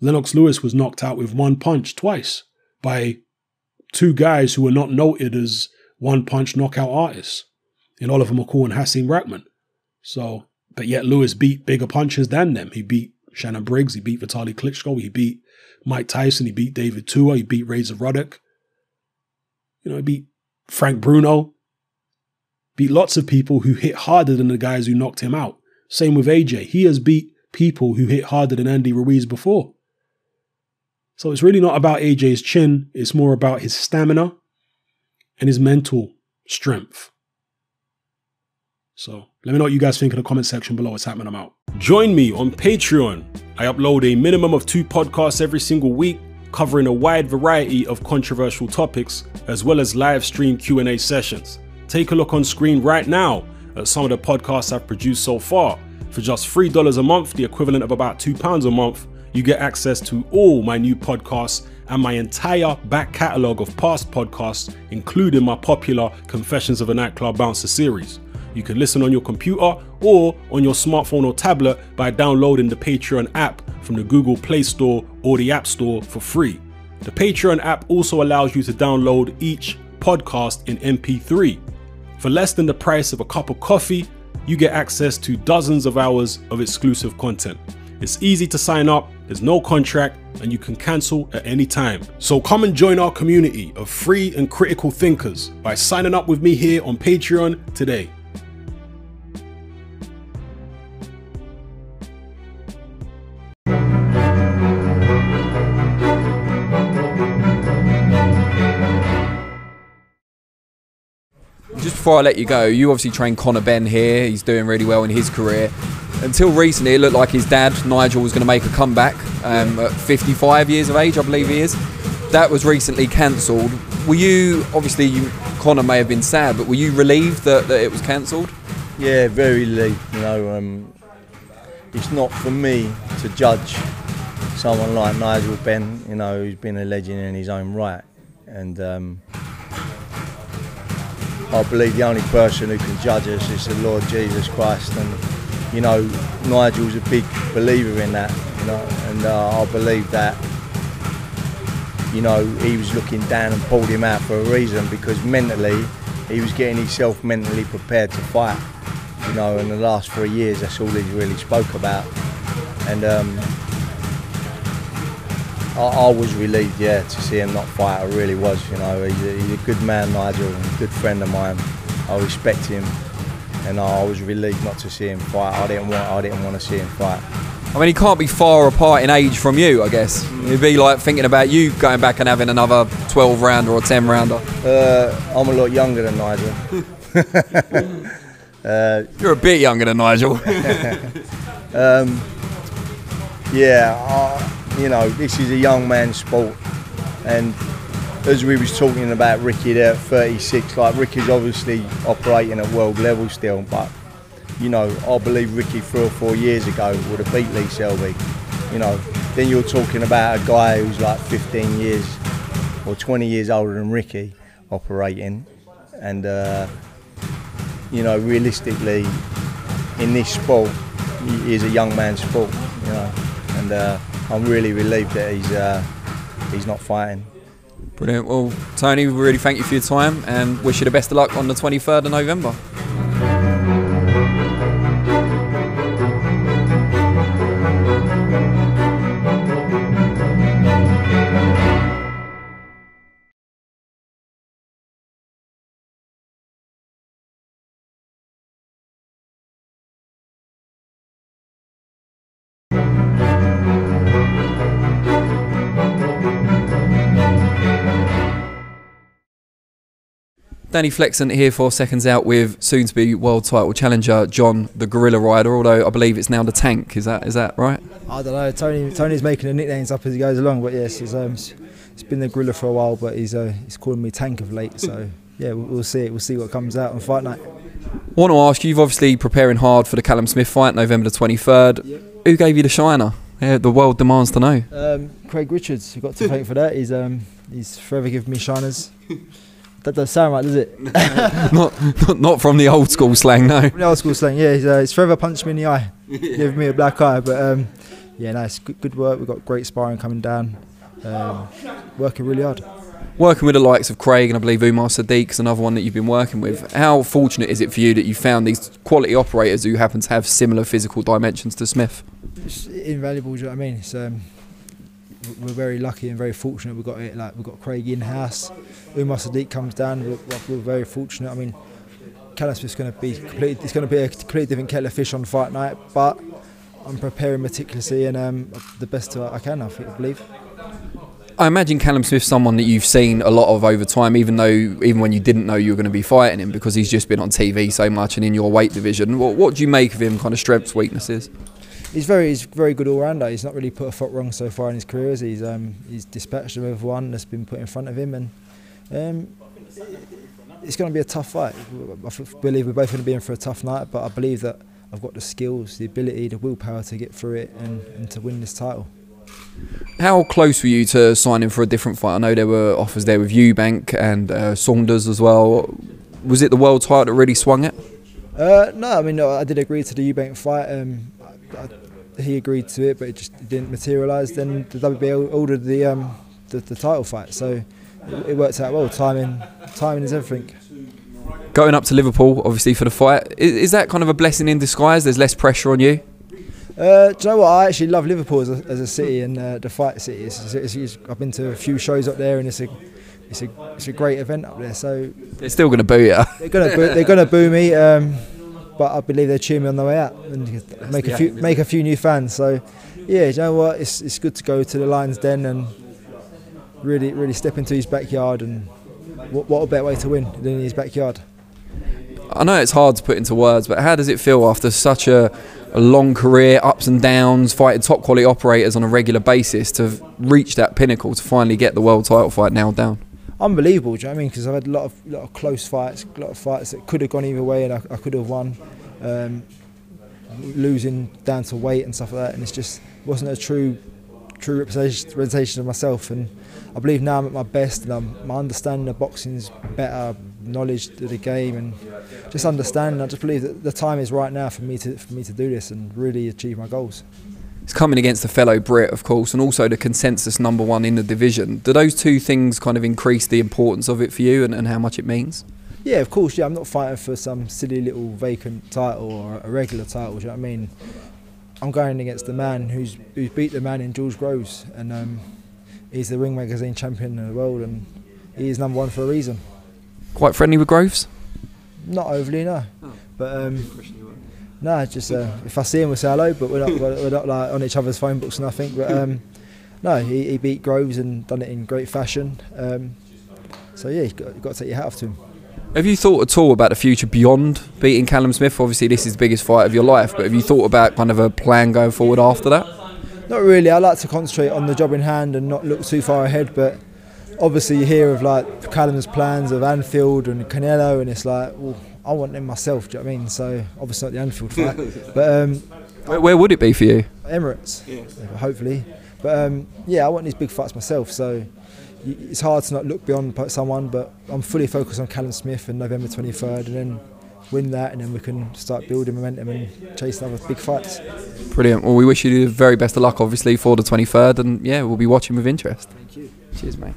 Lennox Lewis was knocked out with one punch twice by two guys who were not noted as one punch knockout artists in Oliver McCall and Hasim Rahman. So, but yet Lewis beat bigger punches than them. He beat Shannon Briggs, he beat Vitali Klitschko, he beat Mike Tyson, he beat David Tua, he beat Razor Ruddock. You know, he beat Frank Bruno beat lots of people who hit harder than the guys who knocked him out. Same with AJ. He has beat people who hit harder than Andy Ruiz before. So it's really not about AJ's chin, it's more about his stamina and his mental strength. So let me know what you guys think in the comment section below. It's happening. I'm out. Join me on Patreon. I upload a minimum of two podcasts every single week, covering a wide variety of controversial topics, as well as live stream Q&A sessions. Take a look on screen right now at some of the podcasts I've produced so far. For just $3 a month, the equivalent of about £2 a month, you get access to all my new podcasts and my entire back catalogue of past podcasts, including my popular Confessions of a Nightclub Bouncer series. You can listen on your computer or on your smartphone or tablet by downloading the Patreon app from the Google Play Store or the App Store for free. The Patreon app also allows you to download each podcast in MP3. For less than the price of a cup of coffee, you get access to dozens of hours of exclusive content. It's easy to sign up, there's no contract, and you can cancel at any time. So come and join our community of free and critical thinkers by signing up with me here on Patreon today. Before I let you go, you obviously trained Conor Benn here. He's doing really well in his career. Until recently, it looked like his dad, Nigel, was going to make a comeback um, at 55 years of age, I believe he is. That was recently cancelled. Were you, obviously, you, Conor may have been sad, but were you relieved that, that it was cancelled? Yeah, very relieved. You know, um, it's not for me to judge someone like Nigel Benn, you know, who's been a legend in his own right. And um, I believe the only person who can judge us is the Lord Jesus Christ. And, you know, Nigel's a big believer in that, you know, and uh, I believe that, you know, he was looking down and pulled him out for a reason because mentally he was getting himself mentally prepared to fight. You know, in the last three years, that's all he's really spoke about. And um, I, I, was relieved, yeah, to see him not fight. I really was. You know, he's a, he's a good man, Nigel, a good friend of mine. I respect him, and I was relieved not to see him fight. I didn't want, I didn't want to see him fight. I mean, he can't be far apart in age from you, I guess. It'd be like thinking about you going back and having another 12 rounder or 10 rounder. Uh, I'm a lot younger than Nigel. uh, You're a bit younger than Nigel. um, yeah, I, you know, this is a young man's sport, and as we was talking about Ricky there at 36, like Ricky's obviously operating at world level still, but you know, I believe Ricky three or four years ago would have beat Lee Selby. You know, then you're talking about a guy who's like 15 years or 20 years older than Ricky operating, and uh, you know, realistically, in this sport, he is a young man's sport. You know, and uh, I'm really relieved that he's uh, he's not fighting. Brilliant. Well, Tony, we really thank you for your time and wish you the best of luck on the 23rd of November. Danny Flexen here for seconds out with soon to be world title challenger John the Gorilla Ryder. Although I believe it's now the Tank. Is that is that right? I don't know. Tony Tony's making the nicknames up as he goes along, but yes, it's, um, it's been the Gorilla for a while, but he's uh, he's calling me Tank of late. So yeah, we'll, we'll see it. We'll see what comes out on fight night. I want to ask you. You've obviously preparing hard for the Callum Smith fight, November the twenty third. Yep. Who gave you the shiner? Yeah, the world demands to know. Um, Craig Richards. You got to thank for that. He's um, he's forever giving me shiners. That doesn't sound right, does it? not, not, not from the old school slang, no. From the old school slang, yeah. He's, uh, he's forever punched me in the eye, giving me a black eye. But um, yeah, nice, no, good, good work. We've got great sparring coming down. Um, working really hard. Working with the likes of Craig and I believe Umar Sadiq's another one that you've been working with. How fortunate is it for you that you found these quality operators who happen to have similar physical dimensions to Smith? It's invaluable. Do you know what I mean? It's, um, we're very lucky and very fortunate. We've got it like we've got Craig in house. Umar Sadiq comes down. We're, we're very fortunate. I mean, Callum Smith's going to be complete. It's going to be a completely different kettle of fish on fight night, but I'm preparing meticulously and um, the best I can. I believe. I imagine Callum Smith's someone that you've seen a lot of over time, even though even when you didn't know you were going to be fighting him, because he's just been on TV so much and in your weight division. What, what do you make of him? Kind of strengths, weaknesses he's very he's very good all rounder. He's not really put a foot wrong so far in his career. He's um, he's dispatched with one that's been put in front of him, and um, it's going to be a tough fight. I believe we're both going to be in for a tough night, but I believe that I've got the skills, the ability, the willpower to get through it and, and to win this title. How close were you to signing for a different fight? I know there were offers there with Eubank and uh, Saunders as well. Was it the world title that really swung it? Uh, no, I mean, no, I did agree to the Eubank fight. Um, I, he agreed to it, but it just didn't materialise. Then the WBA ordered the um, the, the title fight, so it, it worked out well. Timing, timing is everything. Going up to Liverpool, obviously for the fight, is, is that kind of a blessing in disguise? There's less pressure on you. Uh, do you know what? I actually love Liverpool as a, as a city and uh, the fight city. It's, it's, it's, I've been to a few shows up there, and it's a it's a it's a great event up there. So They're still going to boo you. they're gonna boo, they're gonna boo me, um, but I believe they cheer me on the way out and make a few make a few new fans. So yeah, you know what? It's it's good to go to the Lions Den and really really step into his backyard and what, what a better way to win than in his backyard. I know it's hard to put into words, but how does it feel after such a, a long career, ups and downs, fighting top quality operators on a regular basis to reach that pinnacle to finally get the world title fight nailed down? Unbelievable. Do you know I mean? Because I've had a lot of lot of close fights, a lot of fights that could have gone either way, and I, I could have won. Um, losing down to weight and stuff like that, and it's just wasn't a true true representation, representation of myself. And I believe now I'm at my best, and I'm, my understanding of boxing is better, knowledge of the game, and just understanding. I just believe that the time is right now for me to for me to do this and really achieve my goals. It's coming against a fellow Brit, of course, and also the consensus number one in the division. Do those two things kind of increase the importance of it for you and, and how much it means? Yeah, of course. Yeah, I'm not fighting for some silly little vacant title or a regular title. Do you know what I mean? I'm going against the man who's who's beat the man in George Groves, and um, he's the Ring Magazine champion of the world, and he is number one for a reason. Quite friendly with Groves? Not overly, no. But um, no, just uh, if I see him, we say hello. But we're not we're, not like on each other's phone books or nothing. But um, no, he, he beat Groves and done it in great fashion. Um, so yeah, you've got, you've got to take your hat off to him. Have you thought at all about the future beyond beating Callum Smith? Obviously, this is the biggest fight of your life, but have you thought about kind of a plan going forward after that? Not really. I like to concentrate on the job in hand and not look too far ahead. But obviously, you hear of like Callum's plans of Anfield and Canelo, and it's like, well, I want them myself. Do you know what I mean? So obviously not the Anfield fight, but um, Where, where would it be for you? Emirates, hopefully. But um, yeah, I want these big fights myself. So it's hard to not look beyond someone. But I'm fully focused on Callum Smith and November 23rd, and then win that, and then we can start building momentum and chase other big fights. Brilliant. Well, we wish you the very best of luck, obviously, for the 23rd, and yeah, we'll be watching with interest. Thank you. Cheers, mate.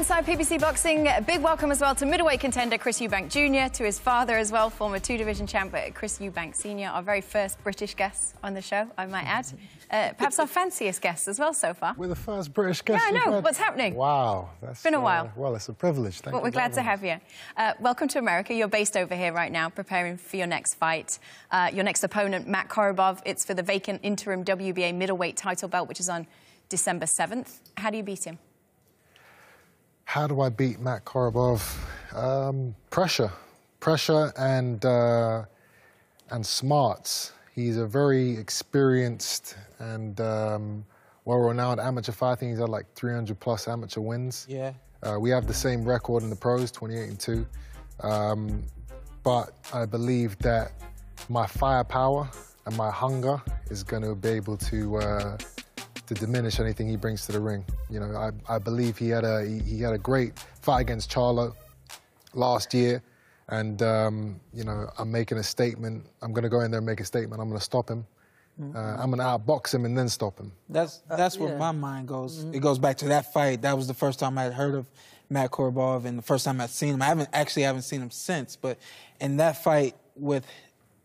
Inside PBC Boxing. A big welcome as well to middleweight contender Chris Eubank Jr., to his father as well, former two division champ uh, Chris Eubank Sr., our very first British guest on the show, I might add. Uh, perhaps our fanciest guest as well so far. We're the first British guest. Yeah, I know. had. What's happening? Wow, that's Been a uh, while. well, it's a privilege. Thank But we're glad very to have you. Uh, welcome to America. You're based over here right now, preparing for your next fight. Uh, your next opponent, Matt Korobov. It's for the vacant interim WBA middleweight title belt, which is on December 7th. How do you beat him? How do I beat Matt Korobov? Um, pressure, pressure, and uh, and smarts. He's a very experienced and um, well-renowned amateur fighter. I he's had like 300 plus amateur wins. Yeah. Uh, we have the same record in the pros, 28 and 2. Um, but I believe that my firepower and my hunger is going to be able to uh, to diminish anything he brings to the ring. You know, I, I believe he had a he, he had a great fight against Charlo last year, and um, you know I'm making a statement. I'm going to go in there and make a statement. I'm going to stop him. Uh, I'm going to outbox him and then stop him. That's that's where my mind goes. It goes back to that fight. That was the first time I had heard of Matt Korobov, and the first time I'd seen him. I haven't actually haven't seen him since. But in that fight with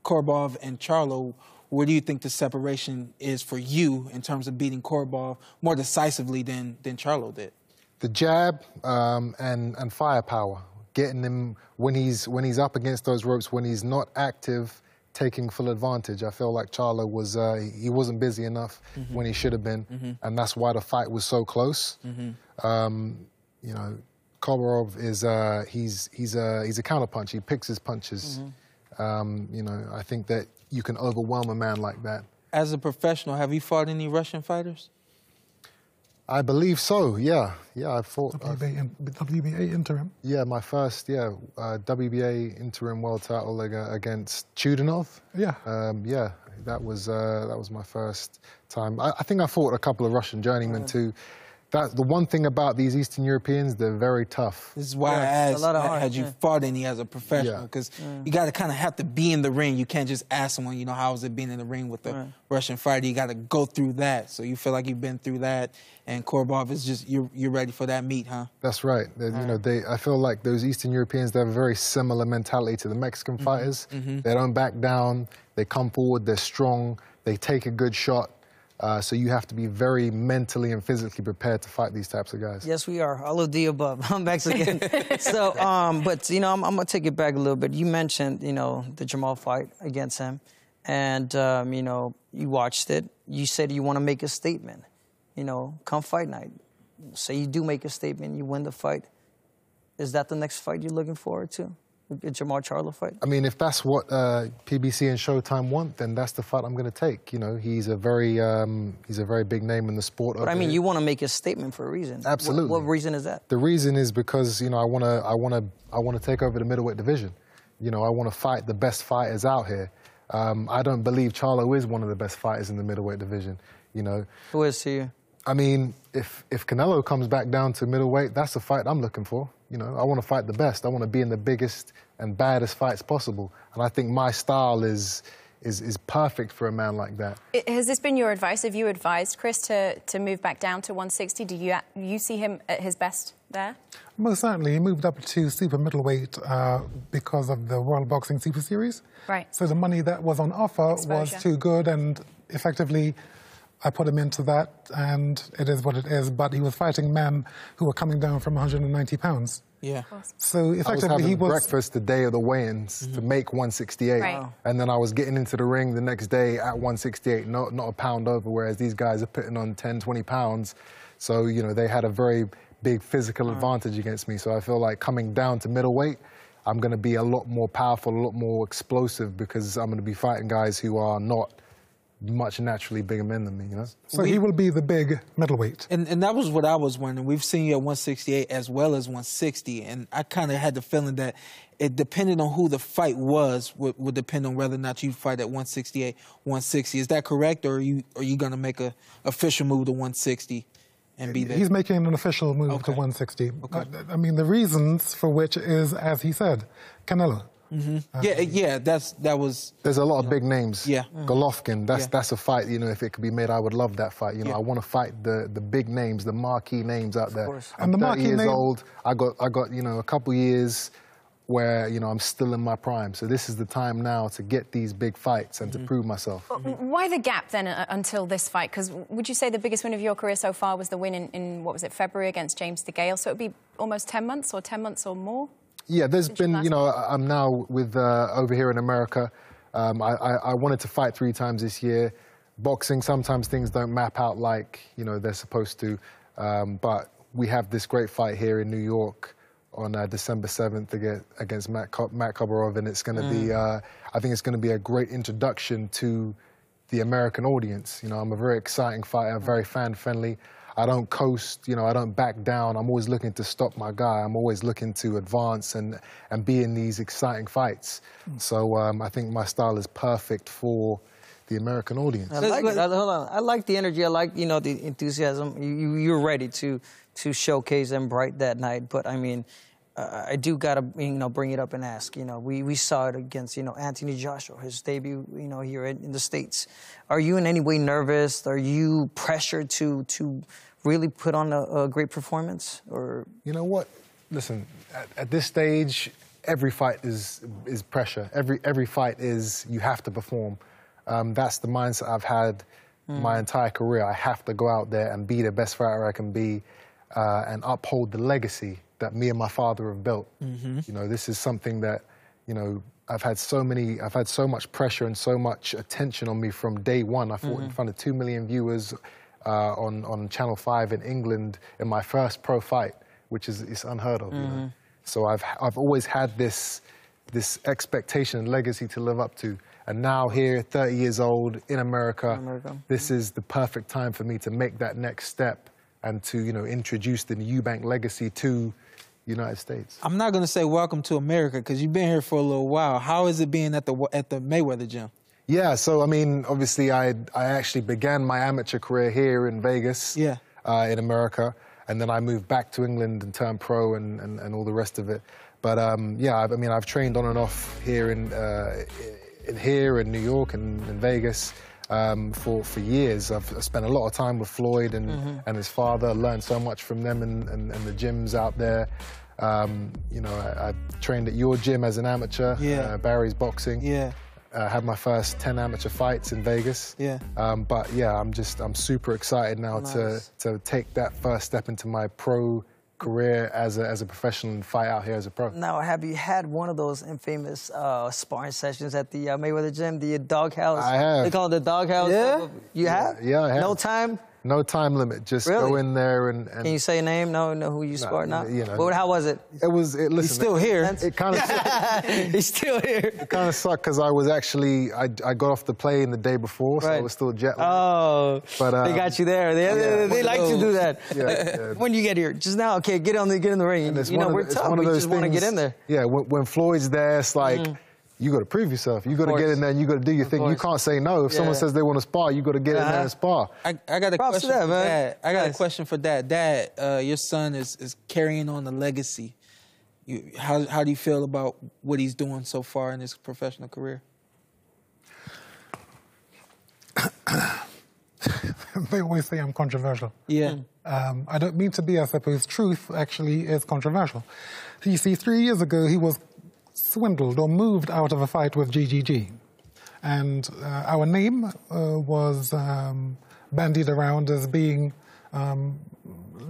Korobov and Charlo, where do you think the separation is for you in terms of beating Korobov more decisively than than Charlo did? the jab um, and and firepower, getting him when he's when he's up against those ropes, when he's not active taking full advantage. I feel like Charlo was uh, he wasn't busy enough when he should have been, and that's why the fight was so close. Um, you know, Komarov is uh, he's he's a he's a counterpunch. He picks his punches. Um, you know, I think that you can overwhelm a man like that. As a professional, have you fought any Russian fighters? I believe so. Yeah, yeah. I fought. I WBA, in- WBA interim. Yeah, my first, yeah, uh, WBA interim world title ag- against Chudinov. Yeah. Um, yeah, that was uh, that was my first time. I, I think I fought a couple of Russian journeymen too. That the one thing about these Eastern Europeans, they're very tough. This is why I Yeah, asked, a lot of had- heart, had you yeah. fought any as a professional? Yeah. Because you got to kind of have to be in the ring. You can't just ask someone, you know, how was it being in the ring with a Right. Russian fighter? You got to go through that. So you feel like you've been through that, and Korobov is just you're you're ready for that meet, huh? That's right. They- you know, they. I feel like those Eastern Europeans, they have a very similar mentality to the Mexican mm-hmm. fighters. Mm-hmm. They don't back down. They come forward. They're strong. They take a good shot. Uh, so you have to be very mentally and physically prepared to fight these types of guys. Yes, we are. All of the above. I'm Mexican. so, um, but you know, I'm, I'm gonna take it back a little bit. You mentioned, you know, the Jamal fight against him, and um, you know, you watched it. You said you want to make a statement. You know, come fight night. Say you do make a statement, you win the fight. Is that the next fight you're looking forward to? The Jamal Charlo fight? I mean, if that's what uh, PBC and Showtime want, then that's the fight I'm going to take. You know, he's a very um, he's a very big name in the sport. But I mean, here. you want to make a statement for a reason. What- Absolutely. What, reason is that? The reason is because you know I want to I want to I want to take over the middleweight division. You know I want to fight the best fighters out here. Um, I don't believe Charlo is one of the best fighters in the middleweight division. You know, Who is you? I mean, if if Canelo comes back down to middleweight, that's the fight I'm looking for. You know, I want to fight the best. I want to be in the biggest and baddest fights possible. And I think my style is is is perfect for a man like that. I- Has this been your advice? Have you advised Chris to, to move back down to 160? Do you you see him at his best there? Most certainly, he moved up to super middleweight uh, because of the World Boxing Super Series. Right. So the money that was on offer Exposure. was too good, and effectively, I put him into that, and it is what it is. But he was fighting men who were coming down from 190 pounds. Yeah. So I was effectively, having he was. breakfast the day of the weigh-ins to mm-hmm. make 168, Right. And then I was getting into the ring the next day at 168, not not a pound over. Whereas these guys are putting on 10, 20 pounds, so you know they had a very big physical mm. advantage against me. So I feel like coming down to middleweight, I'm going to be a lot more powerful, a lot more explosive because I'm going to be fighting guys who are not much naturally bigger men than me. You know. So he will be the big middleweight. And and that was what I was wondering. We've seen you at 168 as well as 160, and I kind of had the feeling that it depended on who the fight was would, would depend on whether or not you fight at 168, 160. Is that correct, or are you are you gonna make a official move to 160 and be there? He's making an official move to Okay. 160. I, I mean, the reasons for which is, as he said, Canelo. Mm-hmm. Ah, yeah, yeah. That's that was There's a lot of big names. Yeah. Mm. Golovkin, that's Yeah. that's a fight, you know, if it could be made, I would love that fight. You know, Yeah. I want to fight the the big names, the marquee names out there. course. I'm And the 30 marquee years name- old. I got I got, you know, a couple years where, you know, I'm still in my prime. So this is the time now to get these big fights and to mm-hmm. prove myself. Why the gap then uh, until this fight? Because would you say the biggest win of your career so far was the win in, in what was it, February against James DeGale? So it would be almost 10 months or 10 months or more? Yeah, there's been, you know, I- I'm now with uh, over here in America. Um, I, I, I wanted to fight three times this year. Boxing, sometimes things don't map out like, you know, they're supposed to. Um, but we have this great fight here in New York on uh, December 7th against, against Matt, Ko- Matt Kobarov, and it's going to be, uh, I think it's going to be a great introduction to the American audience. You know, I'm a very exciting fighter, very fan friendly. I don't coast, you know, I don't back down. I'm always looking to stop my guy. I'm always looking to advance and, and be in these exciting fights. So um, I think my style is perfect for the American audience. I like it. Hold on. I like the energy. I like you know the enthusiasm. You, you you're ready to to showcase them bright that night. But I mean, uh, I do gotta you know bring it up and ask. You know, we we saw it against you know Anthony Joshua, his debut. You know here in, in the states. Are you in any way nervous? Are you pressured to to really put on a, a great performance? Or You know what? Listen, at, at this stage, every fight is is pressure. Every every fight is you have to perform. Um, that's the mindset I've had my entire career. I have to go out there and be the best fighter I can be, uh, and uphold the legacy that me and my father have built. You know, this is something that you know I've had so many, I've had so much pressure and so much attention on me from day one. I fought in Mhm. front of two million viewers uh, on on Channel Five in England in my first pro fight, which is is unheard of. You know? Mhm. So I've I've always had this this expectation and legacy to live up to. And now here, 30 years old in America, America. this is the perfect time for me to make that next step and to you know introduce the new Eubank legacy to United States. I'm not gonna say welcome to America because you've been here for a little while. How is it being at the at the Mayweather gym? Yeah, so I mean, obviously, I I actually began my amateur career here in Vegas, Yeah. uh, in America, and then I moved back to England and turned pro and, and, and all the rest of it. But um, yeah, I've, I mean, I've trained on and off here in, uh, in here in New York and in Vegas um, for for years. I've spent a lot of time with Floyd and Mhm. and his father. Learned so much from them and, and, and the gyms out there. Um, you know, I, I trained at your gym as an amateur, Yeah. uh, Barry's Boxing. Yeah. Uh, had my first 10 amateur fights in Vegas. Yeah. Um, but yeah, I'm just, I'm super excited now Nice. to, to take that first step into my pro career as a, as a professional and fight out here as a pro. Now, have you had one of those infamous uh, sparring sessions at the uh, Mayweather gym, the doghouse? I have. They call it the doghouse. Yeah? You have? Yeah, I have. No time? No time limit. Just go in there and, and Can you say a name? No, know who you sparred now? you know. But how was it? it was, it, listen, He's still here. It kind of He's still here. it kind of sucked because I was actually I, I got off the plane the day before, so I was still jet lagged. Oh, But, they um, got you there. They, yeah. they, they like to do that. Yeah, yeah. when you get here, just now, okay, get on the get in the ring. You know, of we're tough. one of We those just want to get in there. Yeah, when, when Floyd's there, it's like Mm. You got to prove yourself. You got to get in there and you got to do your Of thing. You can't say no. If Yeah. someone says they want to spar, you got to get in there Uh-huh. and spar. I, I got a Props question that, for man. Dad. I got Nice. a question for Dad. Dad, uh, your son is, is carrying on the legacy. You, how how do you feel about what he's doing so far in his professional career? they always say I'm controversial. Yeah. Um, I don't mean to be, I suppose. Truth actually is controversial. You see, three years ago, he was swindled or moved out of a fight with GGG. And uh, our name uh, was um, bandied around as being um,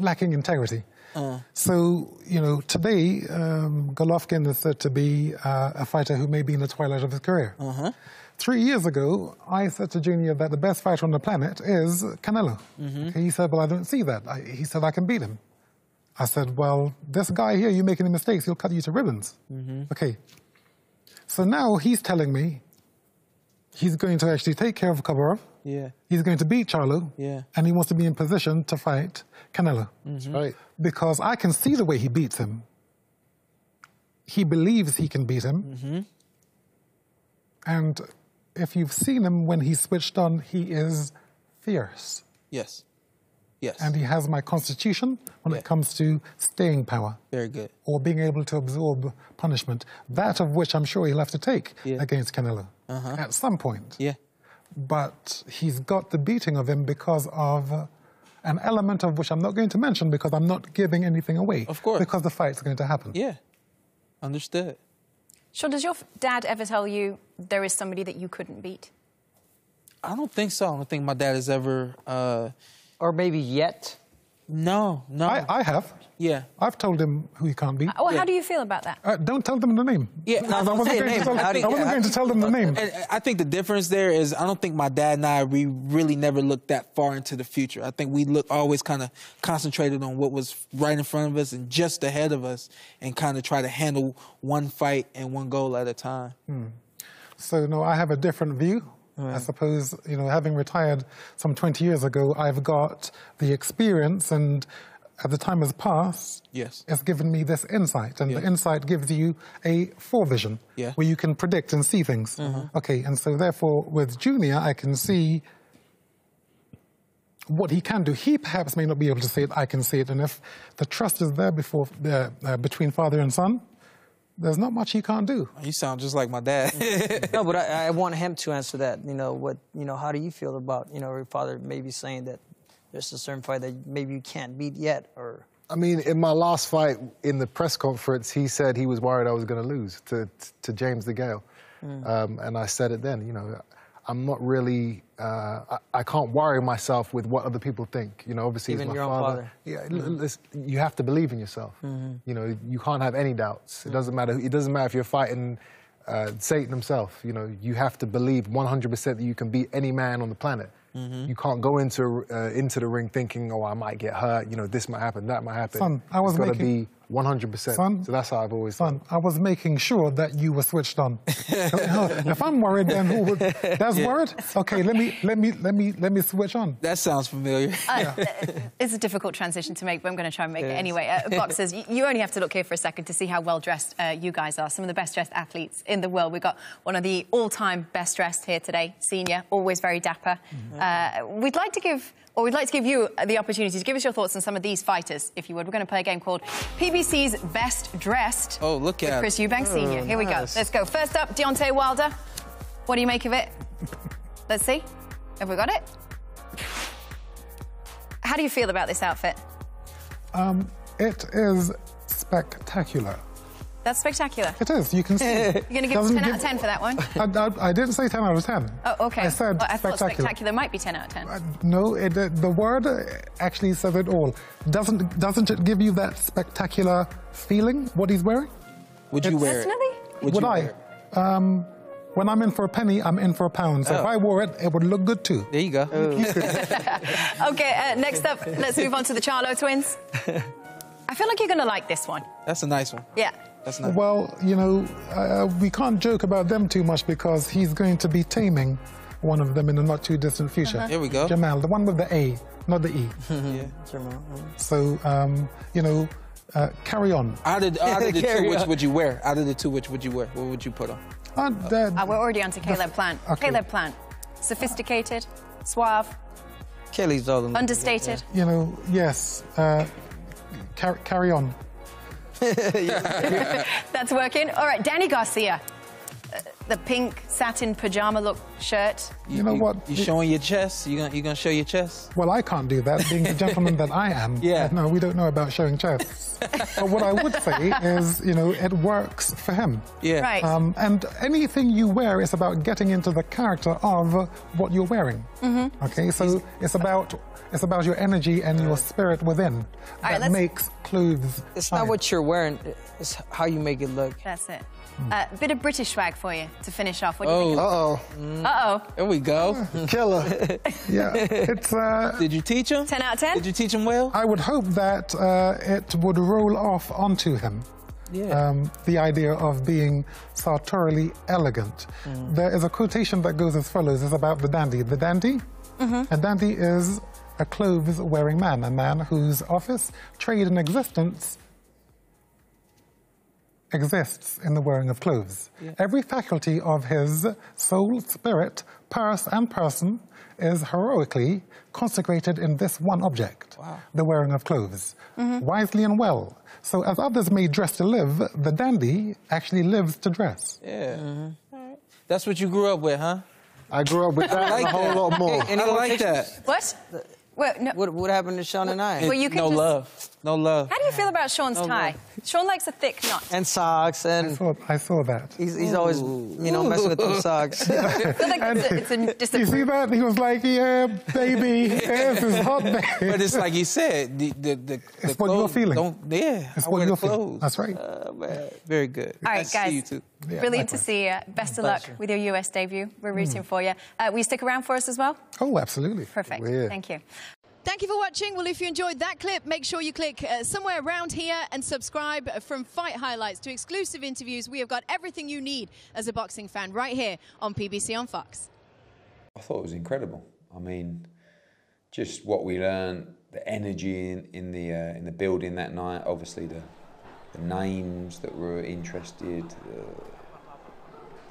lacking integrity. Uh, So, you know, today, um, Golovkin is said to be uh, a fighter who may be in the twilight of his career. uh-huh. Three years ago, I said to Junior that the best fighter on the planet is Canelo. Okay, he said, Well, I don't see that. I, he said, I can beat him. I said, Well, this guy here, you're making mistakes, he'll cut you to ribbons. Okay. So now he's telling me he's going to actually take care of Kabarov, Yeah. he's going to beat Charlo, Yeah. and he wants to be in position to fight Canelo. That's right. Because I can see the way he beats him. He believes he can beat him. Mm-hmm. And if you've seen him when he's switched on, he is fierce. Yes. Yes. And he has my constitution when Yeah. it comes to staying power Very good. or being able to absorb punishment, that of which I'm sure he'll have to take Yeah. against Canelo Uh-huh. at some point. Yeah. But he's got the beating of him because of uh, an element of which I'm not going to mention because I'm not giving anything away. Of course. Because the fight's going to happen. Yeah. Understood. Sean, does your dad ever tell you there is somebody that you couldn't beat? I don't think so. I don't think my dad has ever. Uh, Or maybe yet. no, no. I, I have. yeah. I've told him who he can't beat. Oh, Yeah. how do you feel about that? Uh, don't tell them the name. Yeah, I wasn't, going, name. to tell, I I wasn't I going to tell them the name. I think the difference there is I don't think my dad and I we really never looked that far into the future. I think we look always kind of concentrated on what was right in front of us and just ahead of us, and kind of try to handle one fight and one goal at a time. So no, I have a different view. I suppose you know, having retired some 20 years ago, I've got the experience, and as the time has passed, Yes. it's given me this insight, and Yeah. the insight gives you a forevision, Yeah. where you can predict and see things. Okay, and so therefore, with Junior, I can see what he can do. He perhaps may not be able to see it. I can see it, and if the trust is there before uh, uh, between father and son, there's not much he can't do. You sound just like my dad. No, but I, I want him to answer that. You know what? You know how do you feel about you know your father maybe saying that there's a certain fight that maybe you can't beat yet, or I mean, in my last fight in the press conference, he said he was worried I was going to lose to to James DeGale, Hmm. um, and I said it then. You know, I'm not really. Uh, I, I can't worry myself with what other people think. You know, obviously, Even he's my your own father. father. Yeah, l- listen, you have to believe in yourself. You know, you can't have any doubts. It doesn't matter. It doesn't matter if you're fighting uh, Satan himself. You know, you have to believe 100% that you can beat any man on the planet. Mm-hmm. You can't go into uh, into the ring thinking, "Oh, I might get hurt. You know, this might happen, that might happen." Son, I was it's got to making- be 100%. Son? so that's how I've always. Son, I was making sure that you were switched on. if I'm worried, then who would? That's Yeah. worried. Okay, let me let me let me let me switch on. That sounds familiar. Uh, it's a difficult transition to make, but I'm going to try and make it, It is. anyway. Uh, boxers, you, you only have to look here for a second to see how well dressed uh, you guys are. Some of the best dressed athletes in the world. We've got one of the all time best dressed here today, senior, always very dapper. Uh, we'd like to give. Or we'd like to give you the opportunity to give us your thoughts on some of these fighters, if you would. We're going to play a game called PBC's Best Dressed. Oh, look with at Chris it. Eubank Sr. Oh, Here we go. Let's go. First up, Deontay Wilder. What do you make of it? Let's see. Have we got it? How do you feel about this outfit? Um, it is spectacular. That's spectacular. It is. You can see. You're going to give us Doesn't 10 out of 10 for that one? I, I, I didn't say 10 out of 10. Oh, okay. I said Well, I thought spectacular. spectacular might be 10 out of 10. No, it, uh, the word actually says it all. Doesn't doesn't it give you that spectacular feeling? What he's wearing? Would you wear it? Personally? Would Would you I? wear it? Um, when I'm in for a penny, I'm in for a pound. So if Oh. I wore it, it would look good too. There you go. Okay, uh, next up, let's move on to the Charlo twins. I feel like you're going to like this one. That's a nice one. Yeah. That's nice. Well, you know, uh, we can't joke about them too much because he's going to be taming one of them in the not too distant future. Uh-huh. Here we go. Jermall, the one with the A, not the E. yeah. Jermall. So, um, you know, uh, carry on. Out of, out of the Carry two, which would you wear? Out of the two, which would you wear? What would you put on? Uh, the- Uh, we're already on to Caleb Plant. okay. Caleb Plant. Sophisticated, suave, Kelly's all in understated. you know, yes, uh, car- carry on. That's working. All right, Danny Garcia. Uh, the pink satin pajama look shirt. You know what? You're showing your chest? You're gonna you gonna show your chest? Well, I can't do that, being the gentleman that I am. Yeah. No, we don't know about showing chests. but what I would say is, you know, it works for him. Yeah. Right. Um, and anything you wear is about getting into the character of what you're wearing. Mm-hmm. Okay, so it's about it's about your energy and your spirit within right, that let's- makes clothes. It's shine. not what you're wearing, it's how you make it look. That's it. Hmm. A bit of British swag for you to finish off. What do you Oh, think? Uh-oh. Uh oh. there we go. Killer. Yeah, it's. Uh, Did you teach him? 10 out of 10? Did you teach him well? I would hope that uh, it would roll off onto him. Yeah. Um, the idea of being sartorially elegant. Mm. There is a quotation that goes as follows: "It's about the dandy. The dandy, Mm-hmm. a dandy is a clothes-wearing man, a man whose office, trade, and existence exists in the wearing of clothes. Every faculty of his soul, spirit, purse, and person is heroically consecrated in this one object the wearing of clothes, mm-hmm. wisely and well. So, as others may dress to live, the dandy actually lives to dress. Yeah. Mm-hmm. That's what you grew up with, huh? I grew up with that like and a whole that. lot more. I like that. What? Well, no. What, what happened to Sean and I? Well, you can no just- love. No love. How do you feel about Sean's No, tie? no. Sean likes a thick knot. and socks, I and saw, I saw that. he's, he's always, you know, messing with those socks. Like it's a, it's a, You see that? He was like, "Yeah, baby, this is hot, baby." But it's like you said, the the the, It's the what you're clothes feeling. Don't, yeah, It's I what wear you're the feeling. clothes. That's right. Uh, man, very good. All right, nice to see you guys. too. Yeah, Brilliant to see you. Best of luck with your US debut. We're rooting for you. Uh, will you stick around for us as well? Oh, absolutely. Perfect. Thank you. Thank you for watching. Well, if you enjoyed that clip, make sure you click uh, somewhere around here and subscribe from Fight Highlights to exclusive interviews. We have got everything you need as a boxing fan right here on PBC on Fox. I thought it was incredible. I mean, just what we learned, the energy in, in the uh, in the building that night. Obviously, the the names that were interested, the,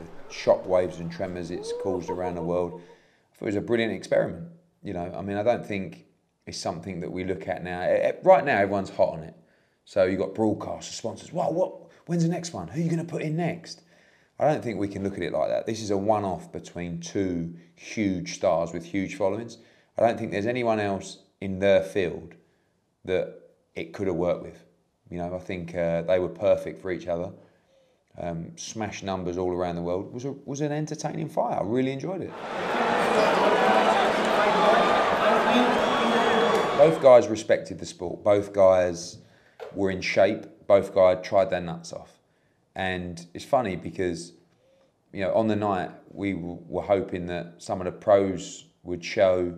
the shock waves and tremors it's caused around the world. I thought it was a brilliant experiment. You know, I mean, I don't think it's something that we look at now. Eh, eh, Right now, everyone's hot on it. So you've got broadcasters, sponsors. What? What? When's the next one? Who are you going to put in next? I don't think we can look at it like that. This is a one-off between two huge stars with huge followings. I don't think there's anyone else in their field that it could have worked with. You know, I think uh, they were perfect for each other. Um, smash numbers all around the world. Was a, was an entertaining fight. I really enjoyed it. Both guys respected the sport. Both guys were in shape. Both guys tried their nuts off. And it's funny because you know, on the night, we were hoping that some of the pros would show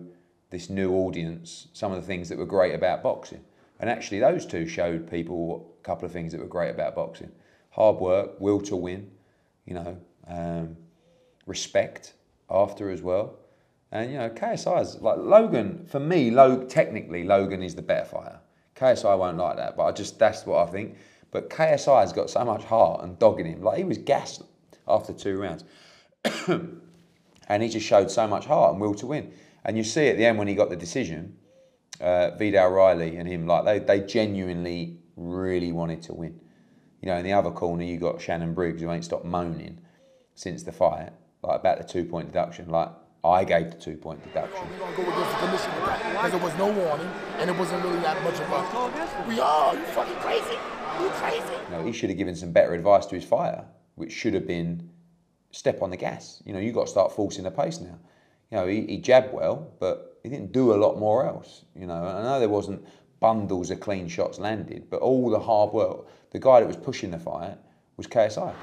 this new audience some of the things that were great about boxing. And actually, those two showed people a couple of things that were great about boxing hard work, will to win, you know, um, respect after as well. And, you know, KSI is like Logan, for me, Log, technically, Logan is the better fighter. KSI won't like that, but I just, that's what I think. But KSI has got so much heart and dog in him. Like, he was gassed after two rounds. and he just showed so much heart and will to win. And you see at the end when he got the decision, uh, Viddal Riley and him, like they, they genuinely really wanted to win. You know, in the other corner, you got Shannon Briggs who ain't stopped moaning since the fight, like about the two point deduction. Like I gave the two point deduction. We're gonna go against the commission because there was no warning and it wasn't really that much of a. We are. You fucking crazy. You crazy. Know, he should have given some better advice to his fighter, which should have been step on the gas. You know, you've got to start forcing the pace now. You know, he, he jabbed well, but he didn't do a lot more else. You know, I know there wasn't bundles of clean shots landed, but all the hard work. The guy that was pushing the fight was KSI.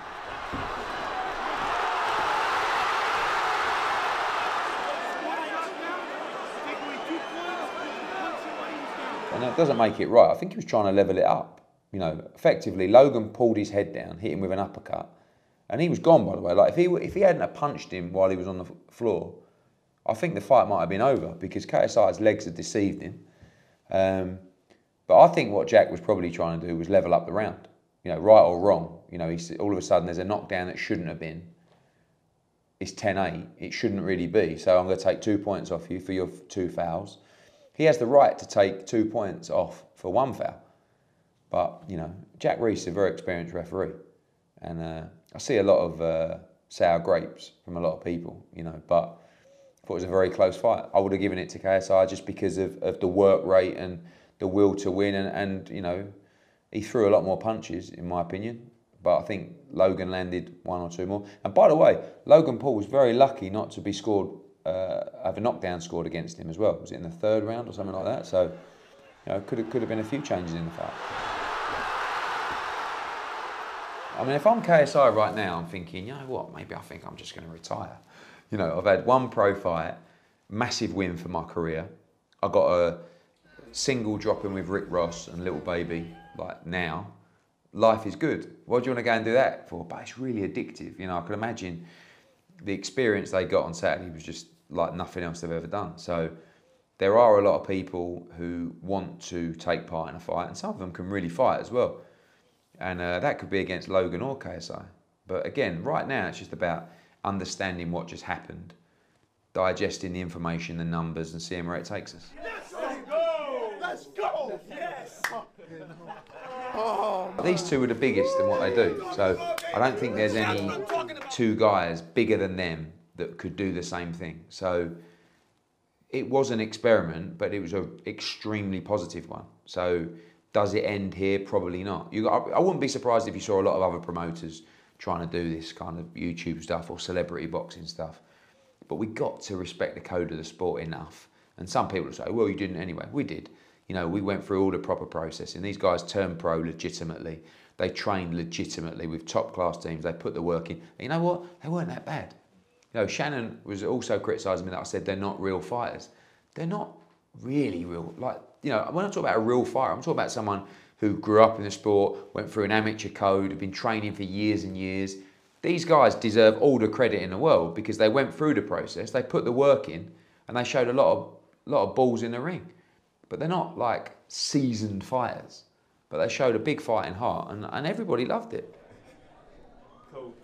And that doesn't make it right. I think he was trying to level it up. You know, effectively, Logan pulled his head down, hit him with an uppercut, and he was gone. By the way, like if he if he hadn't punched him while he was on the floor, I think the fight might have been over because KSI's legs had deceived him. Um, but I think what Jack was probably trying to do was level up the round. You know, right or wrong. You know, all of a sudden there's a knockdown that shouldn't have been. It's 10-8. It shouldn't really be. So I'm going to take two points off you for your two fouls. He has the right to take two points off for one foul. But, you know, Jack Reiss is a very experienced referee. And uh, I see a lot of uh, sour grapes from a lot of people, you know, but I thought it was a very close fight. I would have given it to KSI just because of, of the work rate and the will to win. And, and, you know, he threw a lot more punches, in my opinion. But I think Logan landed one or two more. And by the way, Logan Paul was very lucky not to be scored, uh, have a knockdown scored against him as well. Was it in the third round or something like that? So, you know, could have, could have been a few changes in the fight. I mean, if I'm KSI right now, I'm thinking, you know what, maybe I think I'm just going to retire. You know, I've had one pro fight, massive win for my career. I got a single drop in with Rick Ross and Little Baby, like now. Life is good. What do you want to go and do that for? But it's really addictive. You know, I can imagine the experience they got on Saturday was just like nothing else they've ever done. So there are a lot of people who want to take part in a fight, and some of them can really fight as well. And uh, that could be against Logan or KSI. But again, right now it's just about understanding what just happened, digesting the information, the numbers, and seeing where it takes us. Let's go. Let's go. Yes. Oh, These two are the biggest in what they do. So I don't think there's any two guys bigger than them that could do the same thing. So it was an experiment, but it was an extremely positive one. So does it end here? Probably not. You, I, wouldn't be surprised if you saw a lot of other promoters trying to do this kind of YouTube stuff or celebrity boxing stuff. But we got to respect the code of the sport enough. And some people say, well, you didn't anyway. We did. You know, we went through all the proper processing. These guys turned pro legitimately. They trained legitimately with top class teams. They put the work in. And you know what? They weren't that bad. You know, Shannon was also criticising me that I said they're not real fighters. They're not really real. Like, you know, when I talk about a real fighter, I'm talking about someone who grew up in the sport, went through an amateur code, have been training for years and years. These guys deserve all the credit in the world because they went through the process, they put the work in, and they showed a lot of lot of balls in the ring. But they're not like seasoned fighters. But they showed a big fighting heart, and, and everybody loved it.